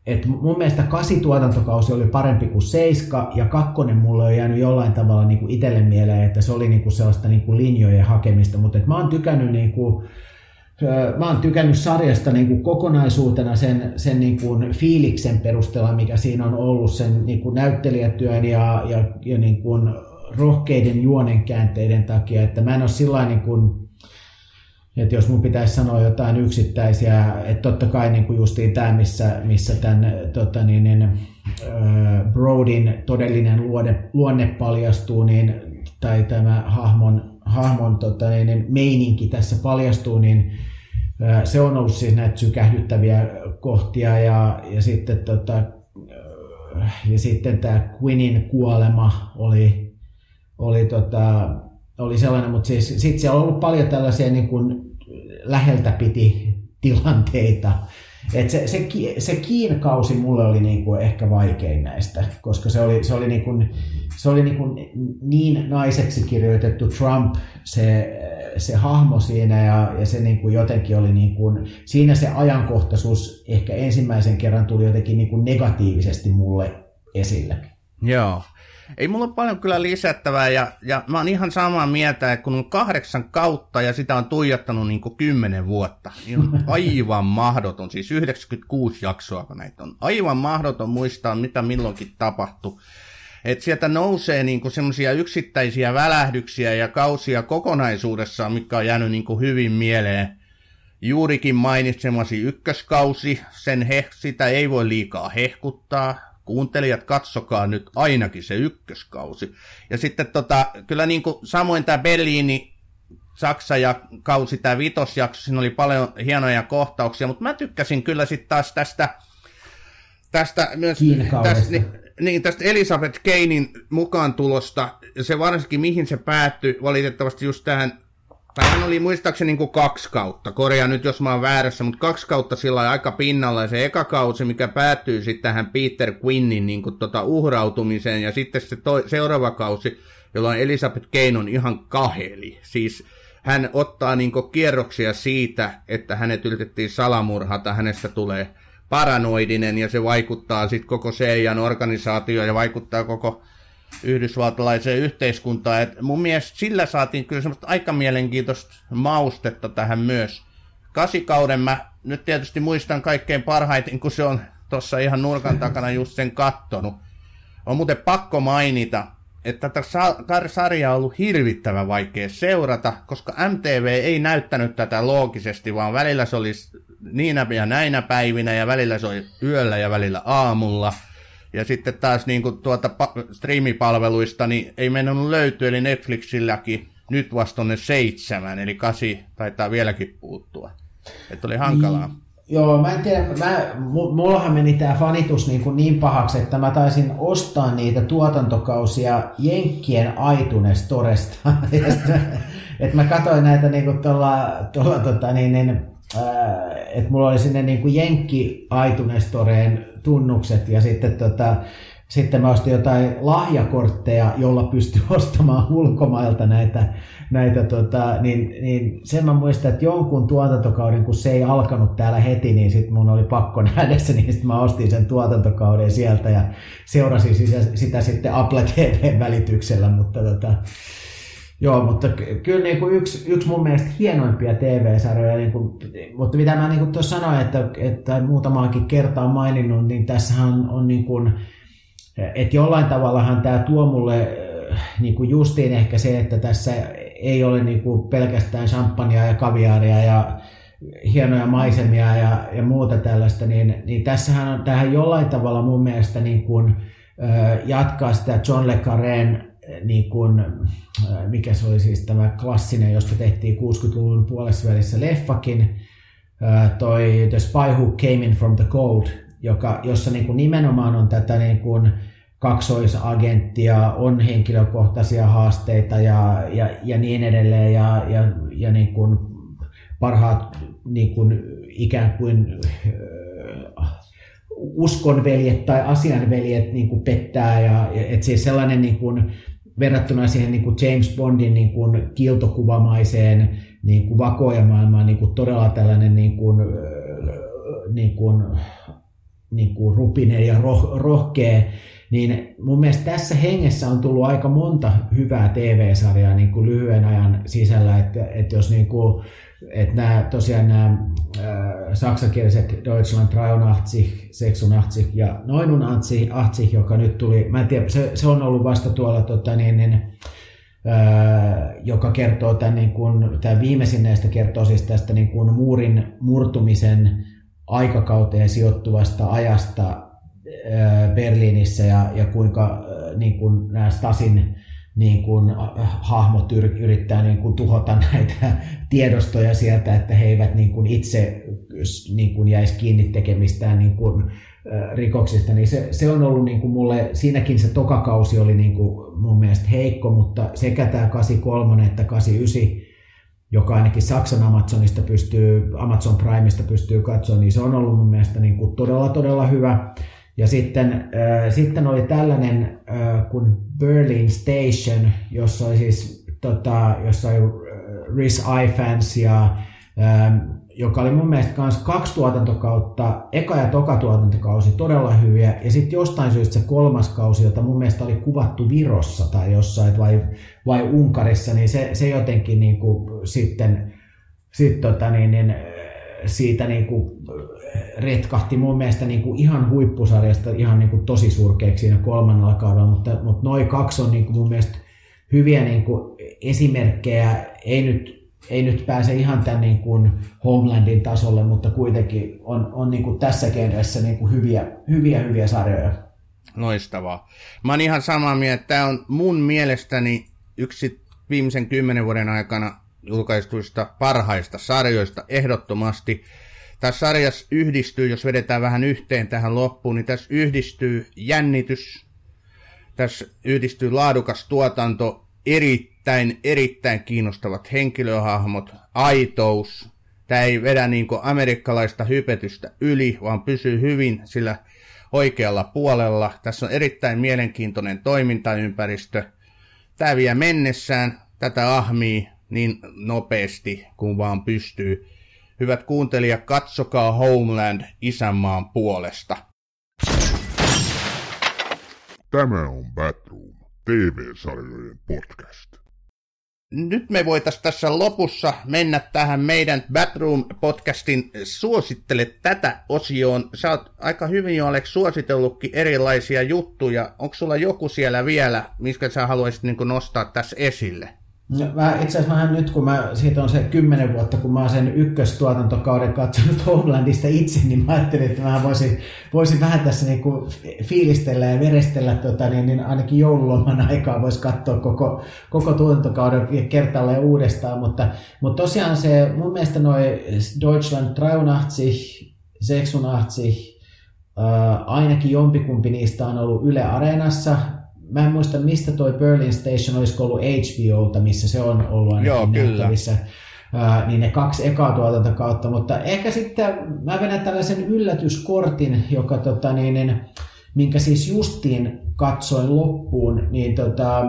että mun mielestä kasi tuotantokausi oli parempi kuin seiska, ja kakkonen mulle on jäänyt jollain tavalla niin kuin itselle mieleen, että se oli niin kuin sellaista niin kuin linjojen hakemista, mutta mä oon tykännyt niin kuin, Mä oon tykännyt sarjasta niin kuin kokonaisuutena sen, sen niin kuin fiiliksen perusteella, mikä siinä on ollut, sen niin kuin näyttelijätyön ja, ja, ja niin kuin rohkeiden juonenkäänteiden takia, että mä en ole sillä niin että jos mun pitäisi sanoa jotain yksittäisiä, että totta kai niin justiin tämä, missä, missä tämän tota niin, niin, Brodin todellinen luonne, luonne paljastuu, niin, tai tämä hahmon, hahmon tota niin, niin, meininki tässä paljastuu, niin se on ollut siis näitä sykähdyttäviä kohtia ja, ja sitten tota, ja sitten tämä Quinin kuolema oli, oli, tota, oli sellainen, mutta siis, sitten siellä on ollut paljon tällaisia niin kuin läheltä piti tilanteita. Et se, se, se kiinkausi mulle oli niinku ehkä vaikein näistä, koska se oli, se oli, niinku, se oli niinku niin naiseksi kirjoitettu Trump, se, se hahmo siinä ja, ja se niinku jotenkin oli, niinku, siinä se ajankohtaisuus ehkä ensimmäisen kerran tuli jotenkin niinku negatiivisesti mulle esille. Joo. Ei mulla ole paljon kyllä lisättävää ja, ja mä oon ihan samaa mieltä, että kun on kahdeksan kautta ja sitä on tuijottanut niin kuin kymmenen vuotta, niin on aivan mahdoton, siis 96 jaksoa kun näitä on, aivan mahdoton muistaa mitä milloinkin tapahtui. Että sieltä nousee niinku semmoisia yksittäisiä välähdyksiä ja kausia kokonaisuudessaan, mikä on jäänyt niinku hyvin mieleen. Juurikin mainitsemasi ykköskausi, sen he, sitä ei voi liikaa hehkuttaa kuuntelijat, katsokaa nyt ainakin se ykköskausi. Ja sitten tota, kyllä niin kuin samoin tämä Berliini, Saksa ja kausi, tämä vitosjakso, siinä oli paljon hienoja kohtauksia, mutta mä tykkäsin kyllä sitten taas tästä, tästä myös tästä, niin, niin, tästä Elisabeth Keinin mukaan tulosta, se varsinkin mihin se päättyi, valitettavasti just tähän hän oli muistaakseni niin kuin kaksi kautta, korjaa nyt jos mä oon väärässä, mutta kaksi kautta sillä aika pinnalla. Ja se eka kausi, mikä päättyy sitten tähän Peter Quinnin niin kuin tota uhrautumiseen, ja sitten se toi, seuraava kausi, jolloin Elisabeth Kane on ihan kaheli. Siis hän ottaa niin kuin kierroksia siitä, että hänet yritettiin salamurhata, hänestä tulee paranoidinen, ja se vaikuttaa sitten koko CIAn organisaatioon ja vaikuttaa koko yhdysvaltalaiseen yhteiskuntaan. Et mun mielestä sillä saatiin kyllä semmoista aika mielenkiintoista maustetta tähän myös. Kasikauden mä nyt tietysti muistan kaikkein parhaiten, kun se on tuossa ihan nurkan takana just sen kattonut. On muuten pakko mainita, että tätä sarjaa on ollut hirvittävän vaikea seurata, koska MTV ei näyttänyt tätä loogisesti, vaan välillä se oli niinä ja näinä päivinä, ja välillä se oli yöllä ja välillä aamulla. Ja sitten taas niin kuin tuota striimipalveluista, niin ei mennyt löytyä, eli Netflixilläkin nyt vasta ne seitsemän, eli kasi taitaa vieläkin puuttua. Että oli hankalaa. Niin. Joo, mä en tiedä, mä, mullahan meni tämä fanitus niin, kuin niin pahaksi, että mä taisin ostaa niitä tuotantokausia Jenkkien iTunes Toresta. että mä katsoin näitä niin kuin tuolla, tuolla tota, niin, niin, että mulla oli sinne niin kuin Jenkki iTunes Toreen tunnukset ja sitten tota, sitten mä ostin jotain lahjakortteja, jolla pystyi ostamaan ulkomailta näitä, näitä tota, niin, niin sen mä muistan, että jonkun tuotantokauden, kun se ei alkanut täällä heti, niin sitten mun oli pakko nähdä se, niin sitten mä ostin sen tuotantokauden sieltä ja seurasin sitä, sitä sitten Apple TV-välityksellä, mutta tota, Joo, mutta kyllä niin kuin yksi, yksi mun mielestä hienoimpia TV-sarjoja, niin kuin, mutta mitä mä niin kuin tuossa sanoin, että, että muutamaakin kertaa maininnut, niin tässähän on, niin kuin, että jollain tavallahan tämä tuo mulle niin kuin justiin ehkä se, että tässä ei ole niin kuin pelkästään champagnea ja kaviaaria ja hienoja maisemia ja, ja muuta tällaista, niin, niin tässähän on tähän jollain tavalla mun mielestä niin kuin, jatkaa sitä John Le Carreen niin kuin, mikä se oli siis tämä klassinen, josta tehtiin 60-luvun puolessa välissä leffakin, toi The Spy Who Came In From The Cold, joka, jossa niin kuin nimenomaan on tätä niin kuin kaksoisagenttia, on henkilökohtaisia haasteita ja, ja, ja niin edelleen ja, ja, ja niin kuin parhaat niin kuin ikään kuin uskonveljet tai asianveljet niin kuin pettää ja, että siis sellainen niin kuin, verrattuna siihen niin kuin James Bondin niin kuin kiltokuvamaiseen niin kuin vakoojamaailmaan niin kuin todella tällainen niin kuin, niin kuin, niin kuin rupinen ja roh, rohkea, niin mun mielestä tässä hengessä on tullut aika monta hyvää TV-sarjaa niin kuin lyhyen ajan sisällä, että, että jos niin kuin, että nämä, tosiaan nämä äh, saksankieliset Deutschland 83, 86 ja 89, joka nyt tuli, mä en tiedä, se, se on ollut vasta tuolla tota, niin, niin, äh, joka kertoo tämän, niin kuin, tämän viimeisin näistä kertoo siis tästä niin kuin muurin murtumisen aikakauteen sijoittuvasta ajasta äh, Berliinissä ja, ja kuinka äh, niin kuin nämä Stasin niin kuin, hahmot yrittää niin kuin, tuhota näitä tiedostoja sieltä, että he eivät niin kuin, itse niin kuin, jäisi kiinni tekemistään niin kuin, rikoksista, niin se, se on ollut niin kuin mulle, siinäkin se tokakausi oli niin kuin mun mielestä heikko, mutta sekä tämä 83 että 89, joka ainakin Saksan Amazonista pystyy, Amazon Primeista pystyy katsoa, niin se on ollut mun mielestä niin kuin todella todella hyvä. Ja sitten, äh, sitten oli tällainen äh, kuin Berlin Station, jossa oli siis tota, jossa oli Riz Ifans ja äh, joka oli mun mielestä myös kaksi tuotantokautta, eka ja toka tuotantokausi todella hyviä, ja sitten jostain syystä se kolmas kausi, jota mun mielestä oli kuvattu Virossa tai jossain vai, vai Unkarissa, niin se, se jotenkin niin kuin sitten sit tota niin, niin, siitä niin kuin retkahti mun mielestä niin kuin ihan huippusarjasta ihan niin kuin tosi surkeaksi siinä kolmannella kaudella, mutta, mutta noin kaksi on niin kuin mun mielestä hyviä niin kuin esimerkkejä, ei nyt, ei nyt pääse ihan tämän niin kuin Homelandin tasolle, mutta kuitenkin on, on niin kuin tässä genressä niin kuin hyviä, hyviä, hyviä sarjoja. Loistavaa. Mä oon ihan samaa mieltä. Tämä on mun mielestäni yksi viimeisen kymmenen vuoden aikana julkaistuista parhaista sarjoista ehdottomasti tässä sarjassa yhdistyy, jos vedetään vähän yhteen tähän loppuun, niin tässä yhdistyy jännitys, tässä yhdistyy laadukas tuotanto, erittäin, erittäin kiinnostavat henkilöhahmot, aitous. Tämä ei vedä niin amerikkalaista hypetystä yli, vaan pysyy hyvin sillä oikealla puolella. Tässä on erittäin mielenkiintoinen toimintaympäristö. Tämä vie mennessään, tätä ahmii niin nopeasti kuin vaan pystyy. Hyvät kuuntelijat, katsokaa Homeland isänmaan puolesta. Tämä on Batroom. TV-sarjojen podcast. Nyt me voitaisiin tässä lopussa mennä tähän meidän Batroom-podcastin suosittele tätä osioon. Sä oot aika hyvin jo Alex suositellutkin erilaisia juttuja. Onko sulla joku siellä vielä, mistä sä haluaisit niin nostaa tässä esille? No, mä itse asiassa vähän nyt, kun mä, siitä on se kymmenen vuotta, kun mä oon sen ykköstuotantokauden katsonut Homelandista itse, niin mä ajattelin, että mä voisin, voisin vähän tässä niin kuin fiilistellä ja verestellä, tota, niin, niin ainakin joululoman aikaa voisi katsoa koko, koko tuotantokauden kertaalleen uudestaan, mutta, mutta tosiaan se, mun mielestä noi Deutschland 83, 86, äh, ainakin jompikumpi niistä on ollut Yle Areenassa, mä en muista mistä toi Berlin Station olisi ollut HBOta, missä se on ollut ainakin Joo, nähtävissä. Uh, niin ne kaksi ekaa tuotantokautta, mutta ehkä sitten mä vedän tällaisen yllätyskortin, joka tota, niin, niin, minkä siis justiin katsoin loppuun, niin, tota,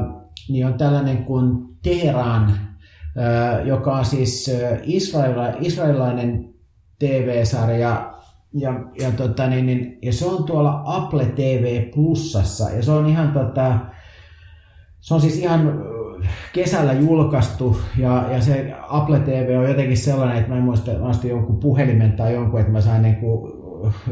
niin on tällainen kuin Teheran, uh, joka on siis israela, israelilainen TV-sarja, ja, ja, tota, niin, niin, ja se on tuolla Apple TV Plusassa ja se on ihan tota, se on siis ihan kesällä julkaistu ja, ja se Apple TV on jotenkin sellainen, että mä en muista, mä jonkun puhelimen tai jonkun, että mä sain niin kuin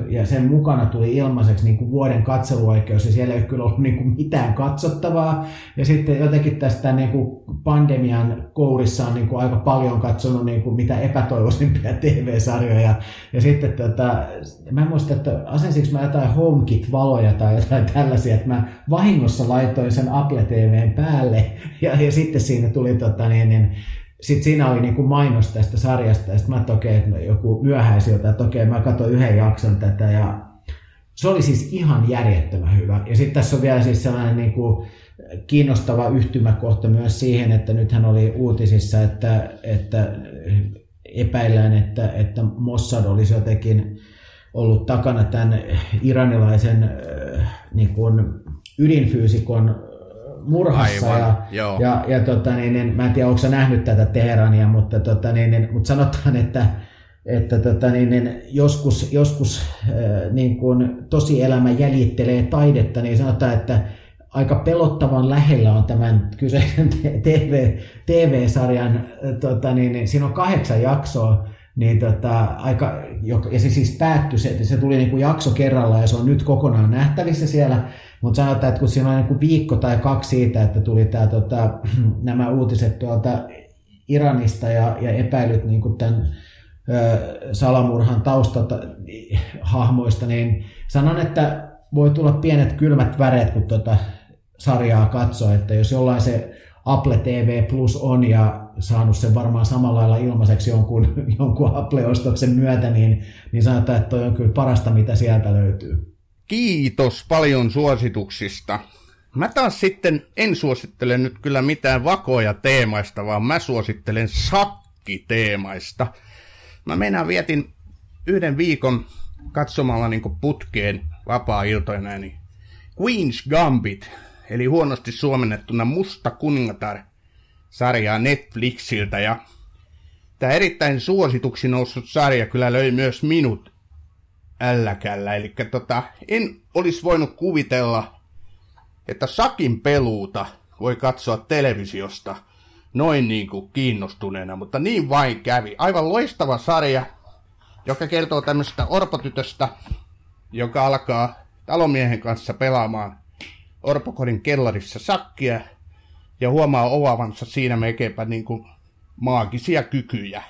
ja sen mukana tuli ilmaiseksi niin kuin vuoden katseluoikeus ja siellä ei kyllä ollut niin kuin mitään katsottavaa. Ja sitten jotenkin tästä niin kuin pandemian kourissa on niin kuin aika paljon katsonut niin kuin mitä epätoivoisimpia TV-sarjoja. Ja sitten tota, mä en muista, että asensinko mä jotain HomeKit-valoja tai jotain tällaisia, että mä vahingossa laitoin sen Apple TVn päälle ja, ja sitten siinä tuli tota, niin, niin, sitten siinä oli niinku mainos tästä sarjasta, ja sitten mä okei, okay, että joku myöhäisiltä, että okei, mä katsoin yhden jakson tätä, ja se oli siis ihan järjettömän hyvä. Ja sitten tässä on vielä siis sellainen niinku kiinnostava yhtymäkohta myös siihen, että nythän oli uutisissa, että, että epäillään, että, että Mossad olisi jotenkin ollut takana tämän iranilaisen äh, niin kuin ydinfyysikon murhassa. Aivan, ja, joo. ja, ja tota, niin, niin, mä en tiedä, onko nähnyt tätä Teherania, mutta, tota, niin, niin, mutta sanotaan, että, että tota, niin, niin, joskus, joskus äh, niin kun tosielämä jäljittelee taidetta, niin sanotaan, että aika pelottavan lähellä on tämän kyseisen TV, TV-sarjan, tota, niin, niin, siinä on kahdeksan jaksoa, niin tota, aika, ja se siis päättyi, se, se tuli niin kuin jakso kerralla ja se on nyt kokonaan nähtävissä siellä, mutta sanotaan, että kun siinä on niin kuin viikko tai kaksi siitä, että tuli tämä, tota, nämä uutiset tuolta Iranista ja, ja epäilyt niin kuin tämän ö, salamurhan taustalta hahmoista, niin sanon, että voi tulla pienet kylmät väreet, kun tuota sarjaa katsoo, että jos jollain se Apple TV Plus on ja saanut sen varmaan samalla lailla ilmaiseksi jonkun, jonkun Apple-ostoksen myötä, niin, niin sanotaan, että toi on kyllä parasta, mitä sieltä löytyy. Kiitos paljon suosituksista. Mä taas sitten en suosittele nyt kyllä mitään vakoja teemaista, vaan mä suosittelen sakkiteemaista. Mä mennään vietin yhden viikon katsomalla niin putkeen vapaa-iltoina, niin Queen's Gambit, eli huonosti suomennettuna Musta kuningatar sarjaa Netflixiltä ja tämä erittäin suosituksi noussut sarja kyllä löi myös minut älläkällä. Eli tota, en olisi voinut kuvitella, että sakin peluuta voi katsoa televisiosta noin niin kuin kiinnostuneena, mutta niin vain kävi. Aivan loistava sarja, joka kertoo tämmöistä orpotytöstä, joka alkaa talomiehen kanssa pelaamaan orpokodin kellarissa sakkia ja huomaa ovavansa siinä mekeepä niin kuin maagisia kykyjä.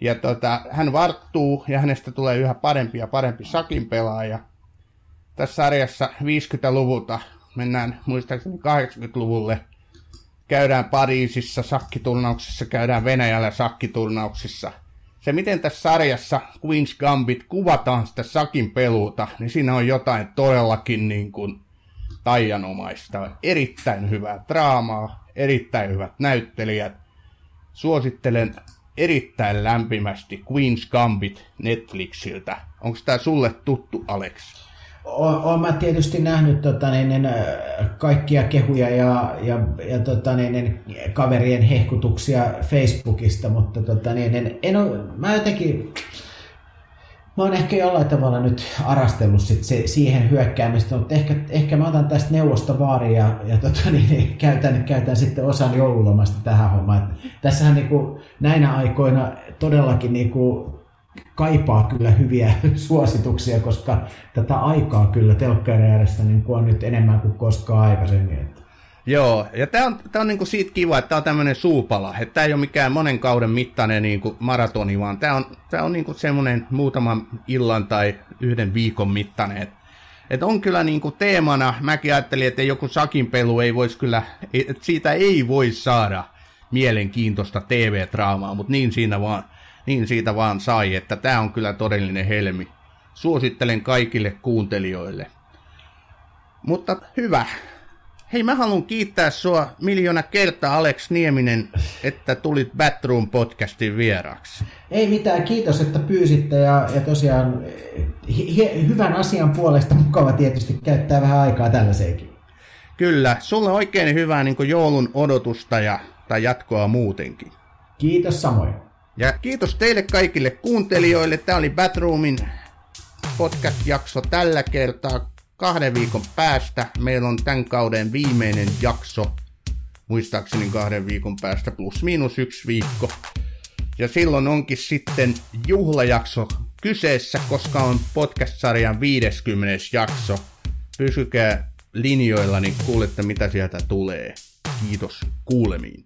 Ja tota, hän varttuu ja hänestä tulee yhä parempi ja parempi sakin pelaaja. Tässä sarjassa 50-luvulta mennään muistaakseni 80-luvulle. Käydään Pariisissa sakkiturnauksissa, käydään Venäjällä sakkiturnauksissa. Se, miten tässä sarjassa Queen's Gambit kuvataan sitä sakin peluuta, niin siinä on jotain todellakin niin kuin taianomaista. Erittäin hyvää draamaa, erittäin hyvät näyttelijät. Suosittelen erittäin lämpimästi Queen's Gambit Netflixiltä. Onko tämä sulle tuttu, Alex? Olen mä tietysti nähnyt tota, niin, niin, kaikkia kehuja ja, ja, ja tota, niin, niin, kaverien hehkutuksia Facebookista, mutta tota, niin, niin, en ole, mä jotenkin mä oon ehkä jollain tavalla nyt arastellut sit se, siihen hyökkäämistä, mutta ehkä, ehkä mä otan tästä neuvostovaaria ja, ja tota, niin, käytän, käytän sitten osan joululomasta tähän hommaan. Et tässähän niin kuin, näinä aikoina todellakin niin kuin, kaipaa kyllä hyviä suosituksia, koska tätä aikaa kyllä telkkarin niin on nyt enemmän kuin koskaan aikaisemmin. Että Joo, ja tämä on, tää on niinku siitä kiva, että tämä on tämmöinen suupala. Tämä ei ole mikään monen kauden mittainen niinku maratoni, vaan tämä on, tää on niinku semmoinen muutaman illan tai yhden viikon mittainen. Et, et on kyllä niinku teemana, mäkin ajattelin, että joku sakinpelu ei voisi kyllä, että siitä ei voi saada mielenkiintoista TV-draamaa, mutta niin, siinä vaan, niin siitä vaan sai, että tämä on kyllä todellinen helmi. Suosittelen kaikille kuuntelijoille. Mutta hyvä, Hei, mä haluan kiittää sua miljoona kertaa, Alex Nieminen, että tulit Batroom podcastin vieraaksi. Ei mitään, kiitos, että pyysitte ja, ja tosiaan hi- hyvän asian puolesta mukava tietysti käyttää vähän aikaa tällaiseenkin. Kyllä, sulle oikein hyvää niin joulun odotusta ja, tai jatkoa muutenkin. Kiitos samoin. Ja kiitos teille kaikille kuuntelijoille. Tämä oli Batroomin podcast-jakso tällä kertaa kahden viikon päästä meillä on tämän kauden viimeinen jakso, muistaakseni kahden viikon päästä plus miinus yksi viikko. Ja silloin onkin sitten juhlajakso kyseessä, koska on podcast-sarjan 50. jakso. Pysykää linjoilla, niin kuulette mitä sieltä tulee. Kiitos kuulemiin.